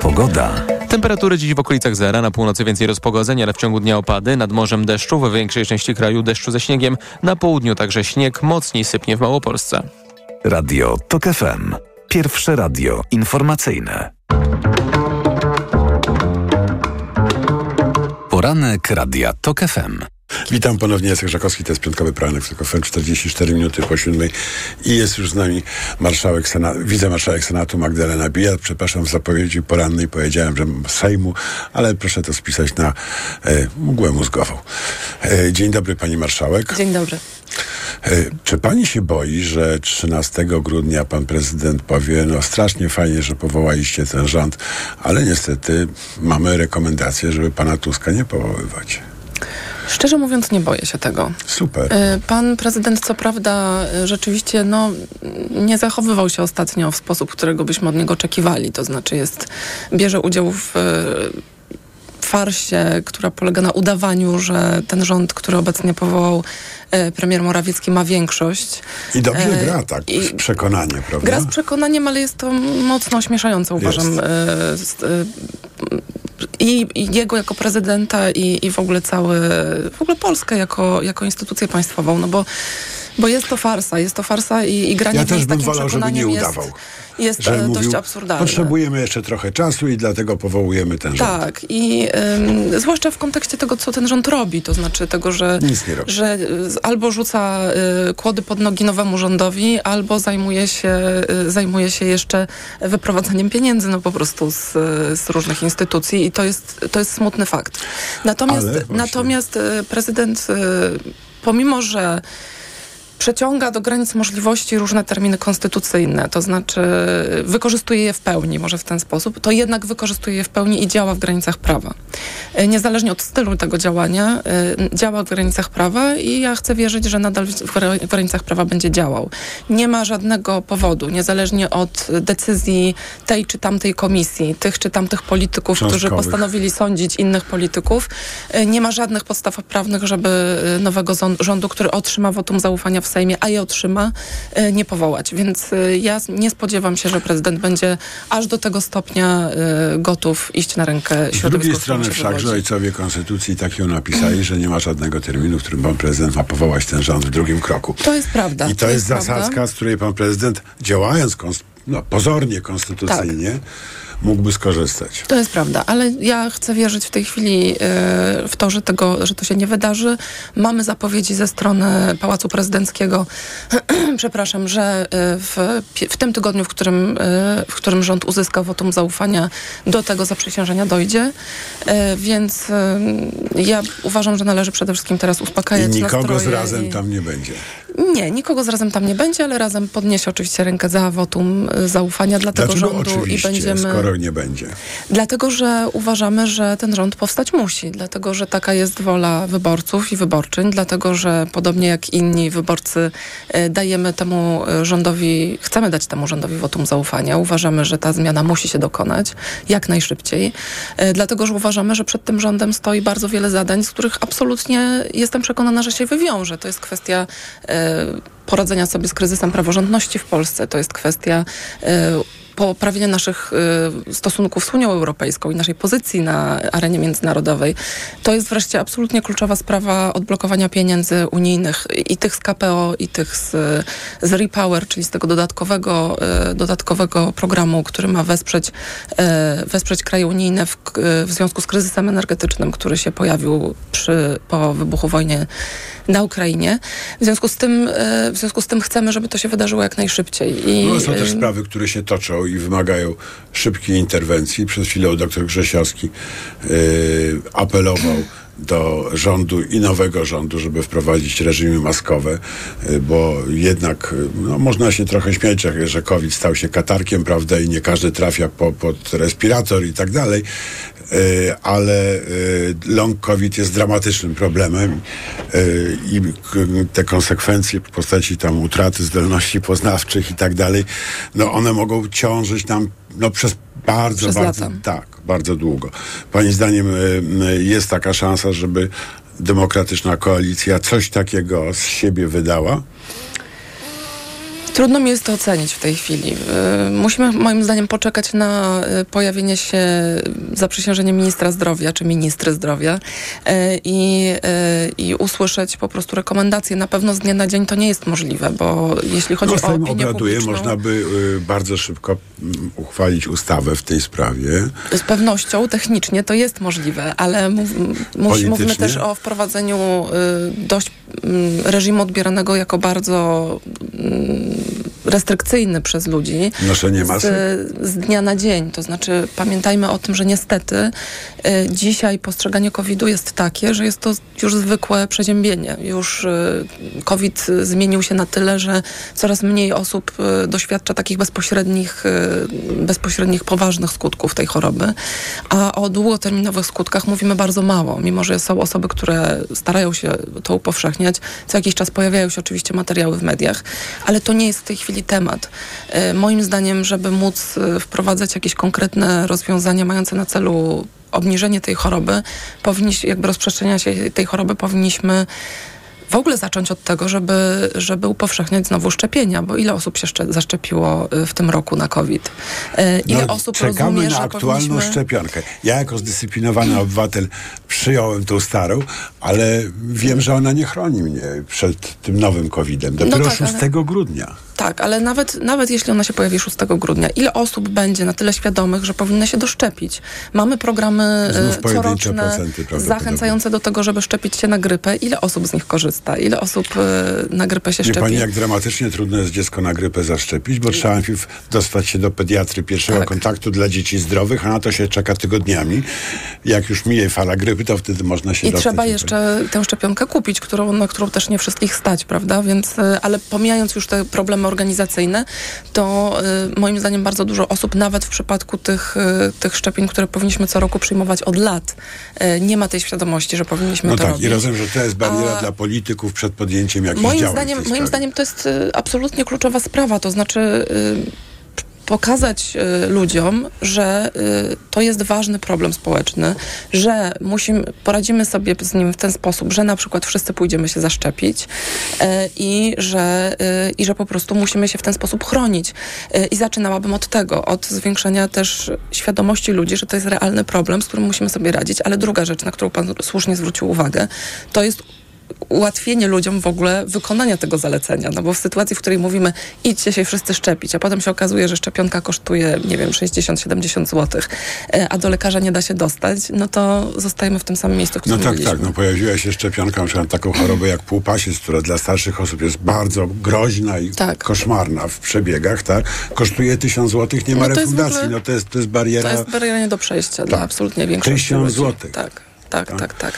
Pogoda. Temperatury dziś w okolicach zera, na północy więcej rozpogodzenia, ale w ciągu dnia opady, nad morzem deszczu, w większej części kraju deszczu ze śniegiem, na południu także śnieg, mocniej sypnie w Małopolsce. Radio TOK FM. Pierwsze radio informacyjne. Poranek Radia TOK FM. Witam ponownie, Jacek Żakowski, to jest piątkowy TOK FM, 44 minuty po siódmej i jest już z nami marszałek Senatu, wicemarszałek Senatu Magdalena Bijat. Przepraszam, w zapowiedzi porannej powiedziałem, że Sejmu, ale proszę to spisać na e, mgłę mózgową. E, dzień dobry pani marszałek. Dzień dobry. E, Czy pani się boi, że 13 grudnia pan prezydent powie, no strasznie fajnie, że powołaliście ten rząd, ale niestety mamy rekomendację, żeby pana Tuska nie powoływać. Szczerze mówiąc, nie boję się tego. Super. Y, Pan prezydent, co prawda, y, rzeczywiście no, nie zachowywał się ostatnio w sposób, którego byśmy od niego oczekiwali. To znaczy, jest, bierze udział w y, farsie, która polega na udawaniu, że ten rząd, który obecnie powołał premier Morawiecki, ma większość. I dobrze gra tak, z przekonanie, prawda? Gra z przekonaniem, ale jest to mocno ośmieszające, uważam. Jest. I, I jego jako prezydenta i, i w ogóle cały, w ogóle Polskę jako, jako instytucję państwową, no bo, bo jest to farsa, jest to farsa i, i granie Ja też bym takim wolał, żeby nie przekonaniem jest, udawał. jest że e, dość mówił, absurdalne. Potrzebujemy jeszcze trochę czasu i dlatego powołujemy ten rząd. Tak, i ym, zwłaszcza w kontekście tego, co ten rząd robi, to znaczy tego, że, że albo rzuca y, kłody pod nogi nowemu rządowi, albo zajmuje się, y, zajmuje się jeszcze wyprowadzaniem pieniędzy no po prostu z, z różnych instytucji i to jest, to jest smutny fakt. Natomiast, natomiast prezydent, y, pomimo, że przeciąga do granic możliwości różne terminy konstytucyjne, to znaczy wykorzystuje je w pełni, może w ten sposób, to jednak wykorzystuje je w pełni i działa w granicach prawa. E, Niezależnie od stylu tego działania, e, działa w granicach prawa i ja chcę wierzyć, że nadal w gra- w granicach prawa będzie działał. Nie ma żadnego powodu, niezależnie od decyzji tej czy tamtej komisji, tych czy tamtych polityków, którzy postanowili sądzić innych polityków, e, nie ma żadnych podstaw prawnych, żeby nowego rządu, który otrzyma wotum zaufania w Sejmie, a je otrzyma, e, nie powołać. Więc e, ja nie spodziewam się, że prezydent będzie aż do tego stopnia e, gotów iść na rękę Z środowisku, drugiej w którym strony wszakże ojcowie konstytucji tak ją napisali, że nie ma żadnego terminu, w którym pan prezydent ma powołać ten rząd w drugim kroku. To jest prawda. I to, jest prawda. zasadzka, z której pan prezydent, działając no, pozornie konstytucyjnie, mógłby skorzystać. To jest prawda, ale ja chcę wierzyć w tej chwili e, w to, że, tego, że to się nie wydarzy. Mamy zapowiedzi ze strony Pałacu Prezydenckiego, przepraszam, że e, w, w tym tygodniu, w którym, e, w którym rząd uzyskał wotum zaufania, do tego zaprzysiężenia dojdzie. Więc ja uważam, że należy przede wszystkim teraz uspokajać I nikogo z razem i... tam nie będzie. Nie, nikogo z razem tam nie będzie, ale razem podniesie oczywiście rękę za wotum zaufania dla tego Dlaczego rządu oczywiście, i będziemy. Nie będzie? Dlatego, że uważamy, że ten rząd powstać musi, dlatego, że taka jest wola wyborców i wyborczyń, dlatego, że podobnie jak inni wyborcy e, dajemy temu e, rządowi, chcemy dać temu rządowi wotum zaufania. Uważamy, że ta zmiana musi się dokonać jak najszybciej, e, dlatego, że uważamy, że przed tym rządem stoi bardzo wiele zadań, z których absolutnie jestem przekonana, że się wywiąże. To jest kwestia poradzenia sobie z kryzysem praworządności w Polsce, to jest kwestia poprawienia naszych y, stosunków z Unią Europejską i naszej pozycji na arenie międzynarodowej. To jest wreszcie absolutnie kluczowa sprawa odblokowania pieniędzy unijnych i tych z KPO, i tych z, z Repower, czyli z tego dodatkowego, y, dodatkowego programu, który ma wesprzeć, wesprzeć kraje unijne w, w związku z kryzysem energetycznym, który się pojawił przy, po wybuchu wojny na Ukrainie. W związku z tym, w związku z tym chcemy, żeby to się wydarzyło jak najszybciej. I, no, są też sprawy, które się toczą i wymagają szybkiej interwencji. Przed chwilą dr Grzesiowski yy, apelował do rządu i nowego rządu, żeby wprowadzić reżimy maskowe, bo jednak no, można się trochę śmiać, że, że COVID stał się katarkiem, prawda, i nie każdy trafia po, pod respirator i tak dalej, ale long COVID jest dramatycznym problemem i te konsekwencje w postaci tam utraty zdolności poznawczych i tak dalej, no one mogą ciążyć nam no, przez bardzo, Przez bardzo, lata. tak, bardzo długo. Pani zdaniem jest taka szansa, żeby demokratyczna koalicja coś takiego z siebie wydała? Trudno mi jest to ocenić w tej chwili. Y, Musimy moim zdaniem poczekać na y, pojawienie się zaprzysiężenia ministra zdrowia czy ministry zdrowia y, i, y, i usłyszeć po prostu rekomendacje. Na pewno z dnia na dzień to nie jest możliwe, bo jeśli chodzi no, o opinię obraduje, publiczną... można by y, bardzo szybko mm, uchwalić ustawę w tej sprawie. Z pewnością technicznie to jest możliwe, ale mów, mówimy też o wprowadzeniu y, dość mm, reżimu odbieranego jako bardzo mm, restrykcyjny przez ludzi. Noszenie z, z dnia na dzień. To znaczy pamiętajmy o tym, że niestety y, dzisiaj postrzeganie COVID-u jest takie, że jest to już zwykłe przeziębienie. Już y, COVID zmienił się na tyle, że coraz mniej osób y, doświadcza takich bezpośrednich, y, bezpośrednich poważnych skutków tej choroby, a o długoterminowych skutkach mówimy bardzo mało, mimo że są osoby, które starają się to upowszechniać. Co jakiś czas pojawiają się oczywiście materiały w mediach, ale to nie jest w tej chwili temat. Y, Moim zdaniem, żeby móc y, wprowadzać jakieś konkretne rozwiązania mające na celu obniżenie tej choroby, powinniśmy, jakby rozprzestrzenia się tej choroby, powinniśmy w ogóle zacząć od tego, żeby, żeby upowszechniać znowu szczepienia, bo ile osób się szcze- zaszczepiło y, w tym roku na COVID? Y, Ile No, osób czekamy rozumie, na aktualną powinniśmy... szczepionkę. Ja jako zdyscyplinowany obywatel przyjąłem tą starą, ale wiem, że ona nie chroni mnie przed tym nowym COVID-em. Dopiero tak, 6 ale- grudnia. Tak, ale nawet, nawet jeśli ona się pojawi 6 grudnia, ile osób będzie na tyle świadomych, że powinny się doszczepić? Mamy programy y, coroczne zachęcające do tego, żeby szczepić się na grypę. Ile osób z nich korzysta? Ile osób y, na grypę się Wie szczepi? pani, jak dramatycznie trudno jest dziecko na grypę zaszczepić, bo trzeba najpierw dostać się do pediatry pierwszego Tak. kontaktu dla dzieci zdrowych, a na to się czeka tygodniami. Jak już mije fala grypy, to wtedy można się I dostać. trzeba do jeszcze tę szczepionkę kupić, którą, na którą też nie wszystkich stać, prawda? Więc, y, ale pomijając już te problemy organizacyjne, to y, moim zdaniem bardzo dużo osób, nawet w przypadku tych, tych szczepień, które powinniśmy co roku przyjmować od lat, nie ma tej świadomości, że powinniśmy No to tak, robić. i rozumiem, że to jest bariera A- dla polityków przed podjęciem jakichś Moim działań. zdaniem, moim sprawie. zdaniem to jest y, absolutnie kluczowa sprawa, to znaczy y, pokazać y, ludziom, że y, to jest ważny problem społeczny, że musimy, poradzimy sobie z nim w ten sposób, że na przykład wszyscy pójdziemy się zaszczepić y, i, że, i że po prostu musimy się w ten sposób chronić. I zaczynałabym od tego, od zwiększenia też świadomości ludzi, że to jest realny problem, z którym musimy sobie radzić, ale druga rzecz, na którą pan słusznie zwrócił uwagę, to jest ułatwienie ludziom w ogóle wykonania tego zalecenia. No bo w sytuacji, w której mówimy idźcie się wszyscy szczepić, a potem się okazuje, że szczepionka kosztuje, nie wiem, 60-70 zł, e, a do lekarza nie da się dostać, no to zostajemy w tym samym miejscu, w No którym tak, byliśmy. tak. No pojawiła się szczepionka na przykład taką chorobę jak półpasiec, która dla starszych osób jest bardzo groźna i Tak. koszmarna w przebiegach, tak? Kosztuje tysiąc złotych, nie ma No refundacji. ogóle- No to jest, to jest bariera. To jest bariera nie do przejścia dla absolutnie większości Tysiąc ludzi. złotych. Tak. Tak, tak, tak,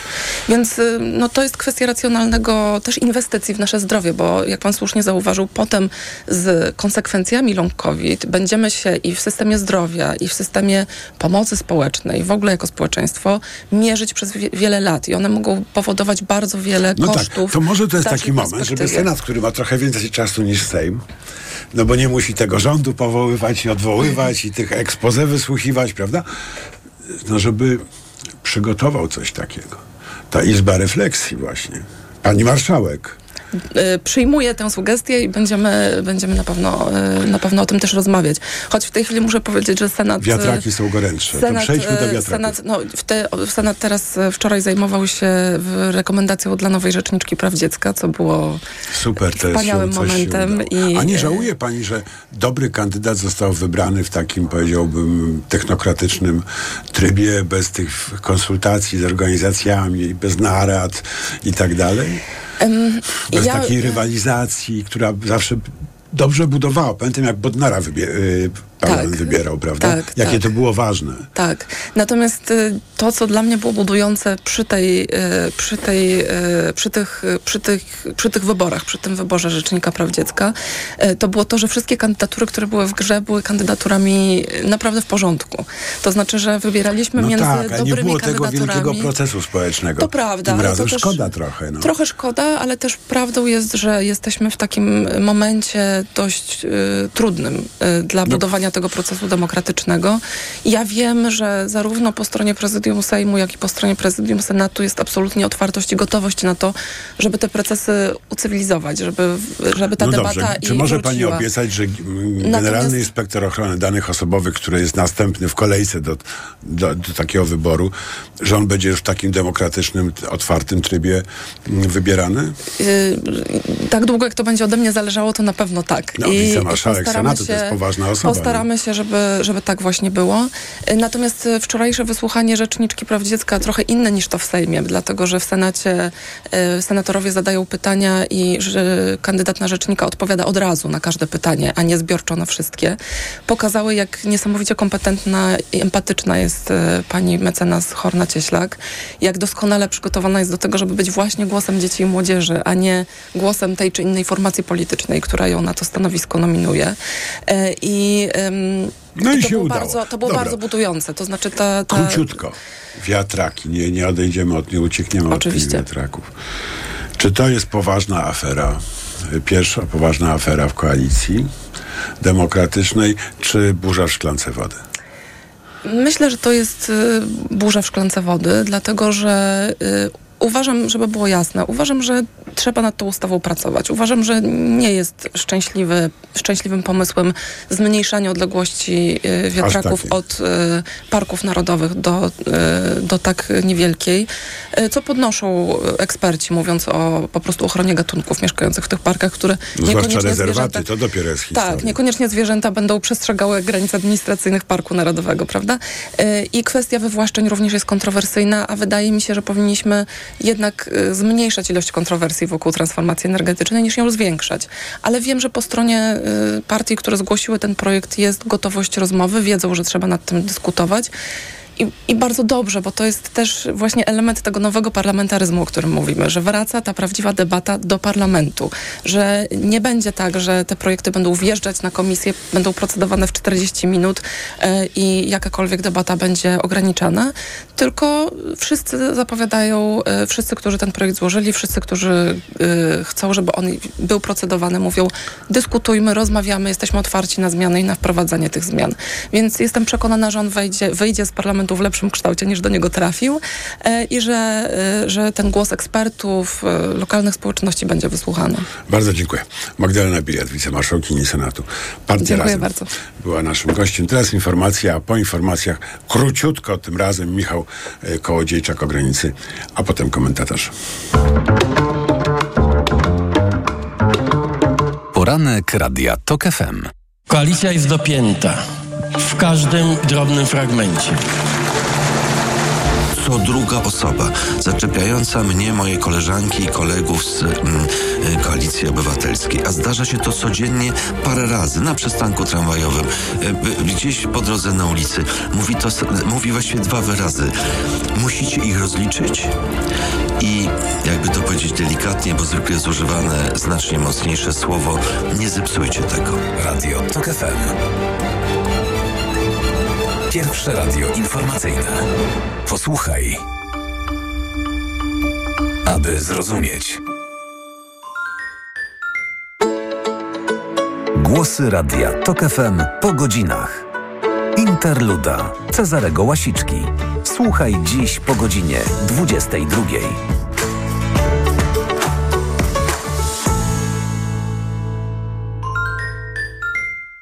Więc y, no, to jest kwestia racjonalnego też inwestycji w nasze zdrowie, bo jak pan słusznie zauważył, potem z konsekwencjami long COVID będziemy się i w systemie zdrowia, i w systemie pomocy społecznej, w ogóle jako społeczeństwo, mierzyć przez wie, wiele lat i one mogą powodować bardzo wiele No tak, kosztów. to może to jest taki moment, żeby. Senat, który ma trochę więcej czasu niż Sejm, no bo nie musi tego rządu powoływać i odwoływać i tych expose wysłuchiwać, prawda? No żeby przygotował coś takiego. Ta izba refleksji właśnie. Pani marszałek. Y, przyjmuję tę sugestię i będziemy, będziemy na, pewno, y, na pewno o tym też rozmawiać. Choć w tej chwili muszę powiedzieć, że Senat... Wiatraki są gorętsze. to przejdźmy do wiatraków. Senat, no, w te, Senat teraz wczoraj zajmował się rekomendacją dla nowej Rzeczniczki Praw Dziecka, co było Super, wspaniałym momentem. I, A nie żałuje pani, że dobry kandydat został wybrany w takim, powiedziałbym, technokratycznym trybie, bez tych konsultacji z organizacjami, bez narad i tak dalej? Em, Bez ja- takiej rywalizacji, która zawsze dobrze budowała. Pamiętam, jak Bodnara wybie- y, parlament Tak, wybierał, prawda? tak, Jakie tak. to było ważne. Tak. Natomiast y, to, co dla mnie było budujące przy tej, y, przy tej, y, przy tych, przy tych, przy tych wyborach, przy tym wyborze Rzecznika Praw Dziecka, to było to, że wszystkie kandydatury, które były w grze, były kandydaturami naprawdę w porządku. To znaczy, że wybieraliśmy No między tak, a nie było tego wielkiego procesu społecznego. To prawda, Tym razem to szkoda trochę. No. Trochę szkoda, ale też prawdą jest, że jesteśmy w takim momencie dość y, trudnym y, dla No. budowania tego procesu demokratycznego. Ja wiem, że zarówno po stronie prezydium Sejmu, jak i po stronie prezydium Senatu jest absolutnie otwartość i gotowość na to, żeby te procesy ucywilizować, żeby, żeby ta no debata dobrze, i czy może pani wróciła. obiecać, że Generalny Natomiast- Inspektor Ochrony Danych Osobowych, który jest następny w kolejce do, do, do takiego wyboru, że on będzie już w takim demokratycznym, otwartym trybie mm, wybierany? Y, tak długo, jak to będzie ode mnie zależało, to na pewno tak. No, wicemarszałek postaramy Senatu to jest poważna osoba, Postaramy się, żeby, żeby tak właśnie było. Y, Natomiast y, wczorajsze wysłuchanie Rzeczniczki Praw Dziecka trochę inne niż to w Sejmie, dlatego że w Senacie y, senatorowie zadają pytania i kandydat na rzecznika odpowiada od razu na każde pytanie, a nie zbiorczo na wszystkie. Pokazały, jak niesamowicie kompetentna i empatyczna jest pani mecenas Horna-Cieślak, jak doskonale przygotowana jest do tego, żeby być właśnie głosem dzieci i młodzieży, a nie głosem tej czy innej formacji politycznej, która ją na to stanowisko nominuje. I, No i to się było udało. Bardzo, to było Dobra. bardzo budujące. To znaczy ta... ta Króciutko. Wiatraki. Nie, nie odejdziemy od, nie uciekniemy Oczywiście. od tych wiatraków. Czy to jest poważna afera? Pierwsza poważna afera w koalicji demokratycznej, czy burza w szklance wody? Myślę, że to jest y, burza w szklance wody, dlatego że y, uważam, żeby było jasne, uważam, że trzeba nad tą ustawą pracować. Uważam, że nie jest szczęśliwy, szczęśliwym pomysłem zmniejszanie odległości y, wiatraków takiej. od y, parków narodowych do, y, do tak niewielkiej, co podnoszą eksperci, mówiąc o po prostu ochronie gatunków mieszkających w tych parkach, które niekoniecznie rezerwaty, zwierzęta- to dopiero jest historia. tak, niekoniecznie zwierzęta będą przestrzegały granic administracyjnych Parku Narodowego, prawda? I kwestia wywłaszczeń również jest kontrowersyjna, a wydaje mi się, że powinniśmy jednak yy, zmniejszać ilość kontrowersji wokół transformacji energetycznej, niż ją zwiększać. Ale wiem, że po stronie yy, partii, które zgłosiły ten projekt, jest gotowość rozmowy, wiedzą, że trzeba nad tym dyskutować. I, I bardzo dobrze, bo to jest też właśnie element tego nowego parlamentaryzmu, o którym mówimy, że wraca ta prawdziwa debata do parlamentu, że nie będzie tak, że te projekty będą wjeżdżać na komisję, będą procedowane w 40 minut e, i jakakolwiek debata będzie ograniczana, tylko wszyscy zapowiadają, e, wszyscy, którzy ten projekt złożyli, wszyscy, którzy e, chcą, żeby on był procedowany, mówią dyskutujmy, rozmawiamy, jesteśmy otwarci na zmiany i na wprowadzanie tych zmian. Więc jestem przekonana, że on wejdzie, wyjdzie z parlamentu dokumentu w lepszym kształcie niż do niego trafił e, i że, e, że ten głos ekspertów, e, lokalnych społeczności będzie wysłuchany. Bardzo dziękuję. Magdalena Bilet, wicemarszałkini Senatu. Partia Dziękuję Razem bardzo. była naszym gościem. Teraz informacja, a po informacjach króciutko tym razem Michał e, Kołodziejczak o granicy, a potem komentarz. Poranek Radia TOK FM. Koalicja jest dopięta w każdym drobnym fragmencie. Co druga osoba zaczepiająca mnie, moje koleżanki i kolegów z mm, y, Koalicji Obywatelskiej. A zdarza się to codziennie parę razy na przystanku tramwajowym, y, y, gdzieś po drodze na ulicy. Mówi to, mówi właściwie dwa wyrazy. Musicie ich rozliczyć i jakby to powiedzieć delikatnie, bo zwykle jest używane znacznie mocniejsze słowo, nie zepsujcie tego. Radio TOK FM. Pierwsze radio informacyjne. Posłuchaj. Aby zrozumieć. Głosy Radia TOK FM po godzinach. Interluda Cezarego Łasiczki. Słuchaj dziś po godzinie 22.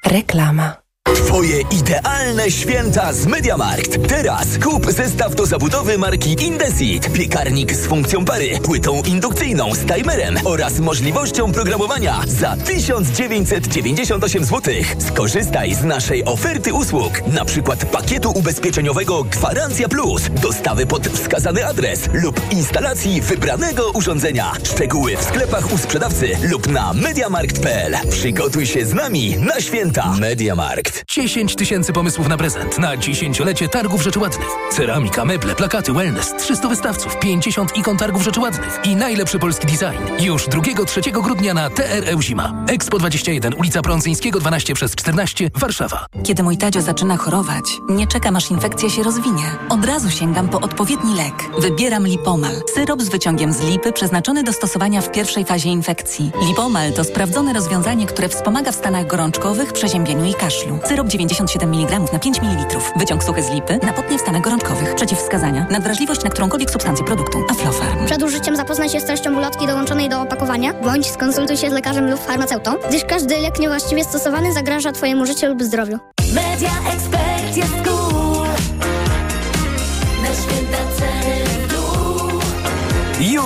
Reklama. Twoje idealne święta z MediaMarkt. Teraz kup zestaw do zabudowy marki Indesit. Piekarnik z funkcją pary, płytą indukcyjną z timerem oraz możliwością programowania za 1998 zł. Skorzystaj z naszej oferty usług, na przykład pakietu ubezpieczeniowego Gwarancja Plus, dostawy pod wskazany adres lub instalacji wybranego urządzenia. Szczegóły w sklepach u sprzedawcy lub na mediamarkt.pl. Przygotuj się z nami na święta. MediaMarkt. 10 tysięcy pomysłów na prezent na dziesięciolecie targów rzeczy ładnych. Ceramika, meble, plakaty, wellness, 300 wystawców, 50 ikon targów rzeczy ładnych i najlepszy polski design. Już 2-3 grudnia na TRE Zima. Expo 21, ulica Prądzyńskiego 12 przez 14, Warszawa. Kiedy mój Tadzio zaczyna chorować, nie czekam aż infekcja się rozwinie. Od razu sięgam po odpowiedni lek. Wybieram Lipomal. Syrop z wyciągiem z lipy przeznaczony do stosowania w pierwszej fazie infekcji. Lipomal to sprawdzone rozwiązanie, które wspomaga w stanach gorączkowych, przeziębieniu i kaszlu. Syrop 97 mg na 5 ml. Wyciąg suchy z lipy na potnie w stanach gorączkowych. Przeciwwskazania. Nadwrażliwość na którąkolwiek substancję produktu. Aflofarm. Przed użyciem zapoznaj się z treścią ulotki dołączonej do opakowania, bądź skonsultuj się z lekarzem lub farmaceutą, gdyż każdy lek niewłaściwie stosowany zagraża Twojemu życiu lub zdrowiu. Media Expert jest cool.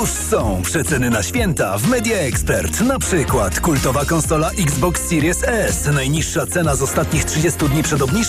Już są przeceny na święta w Media Expert. Na przykład kultowa konsola Xbox Series S. Najniższa cena z ostatnich 30 dni przed obniżką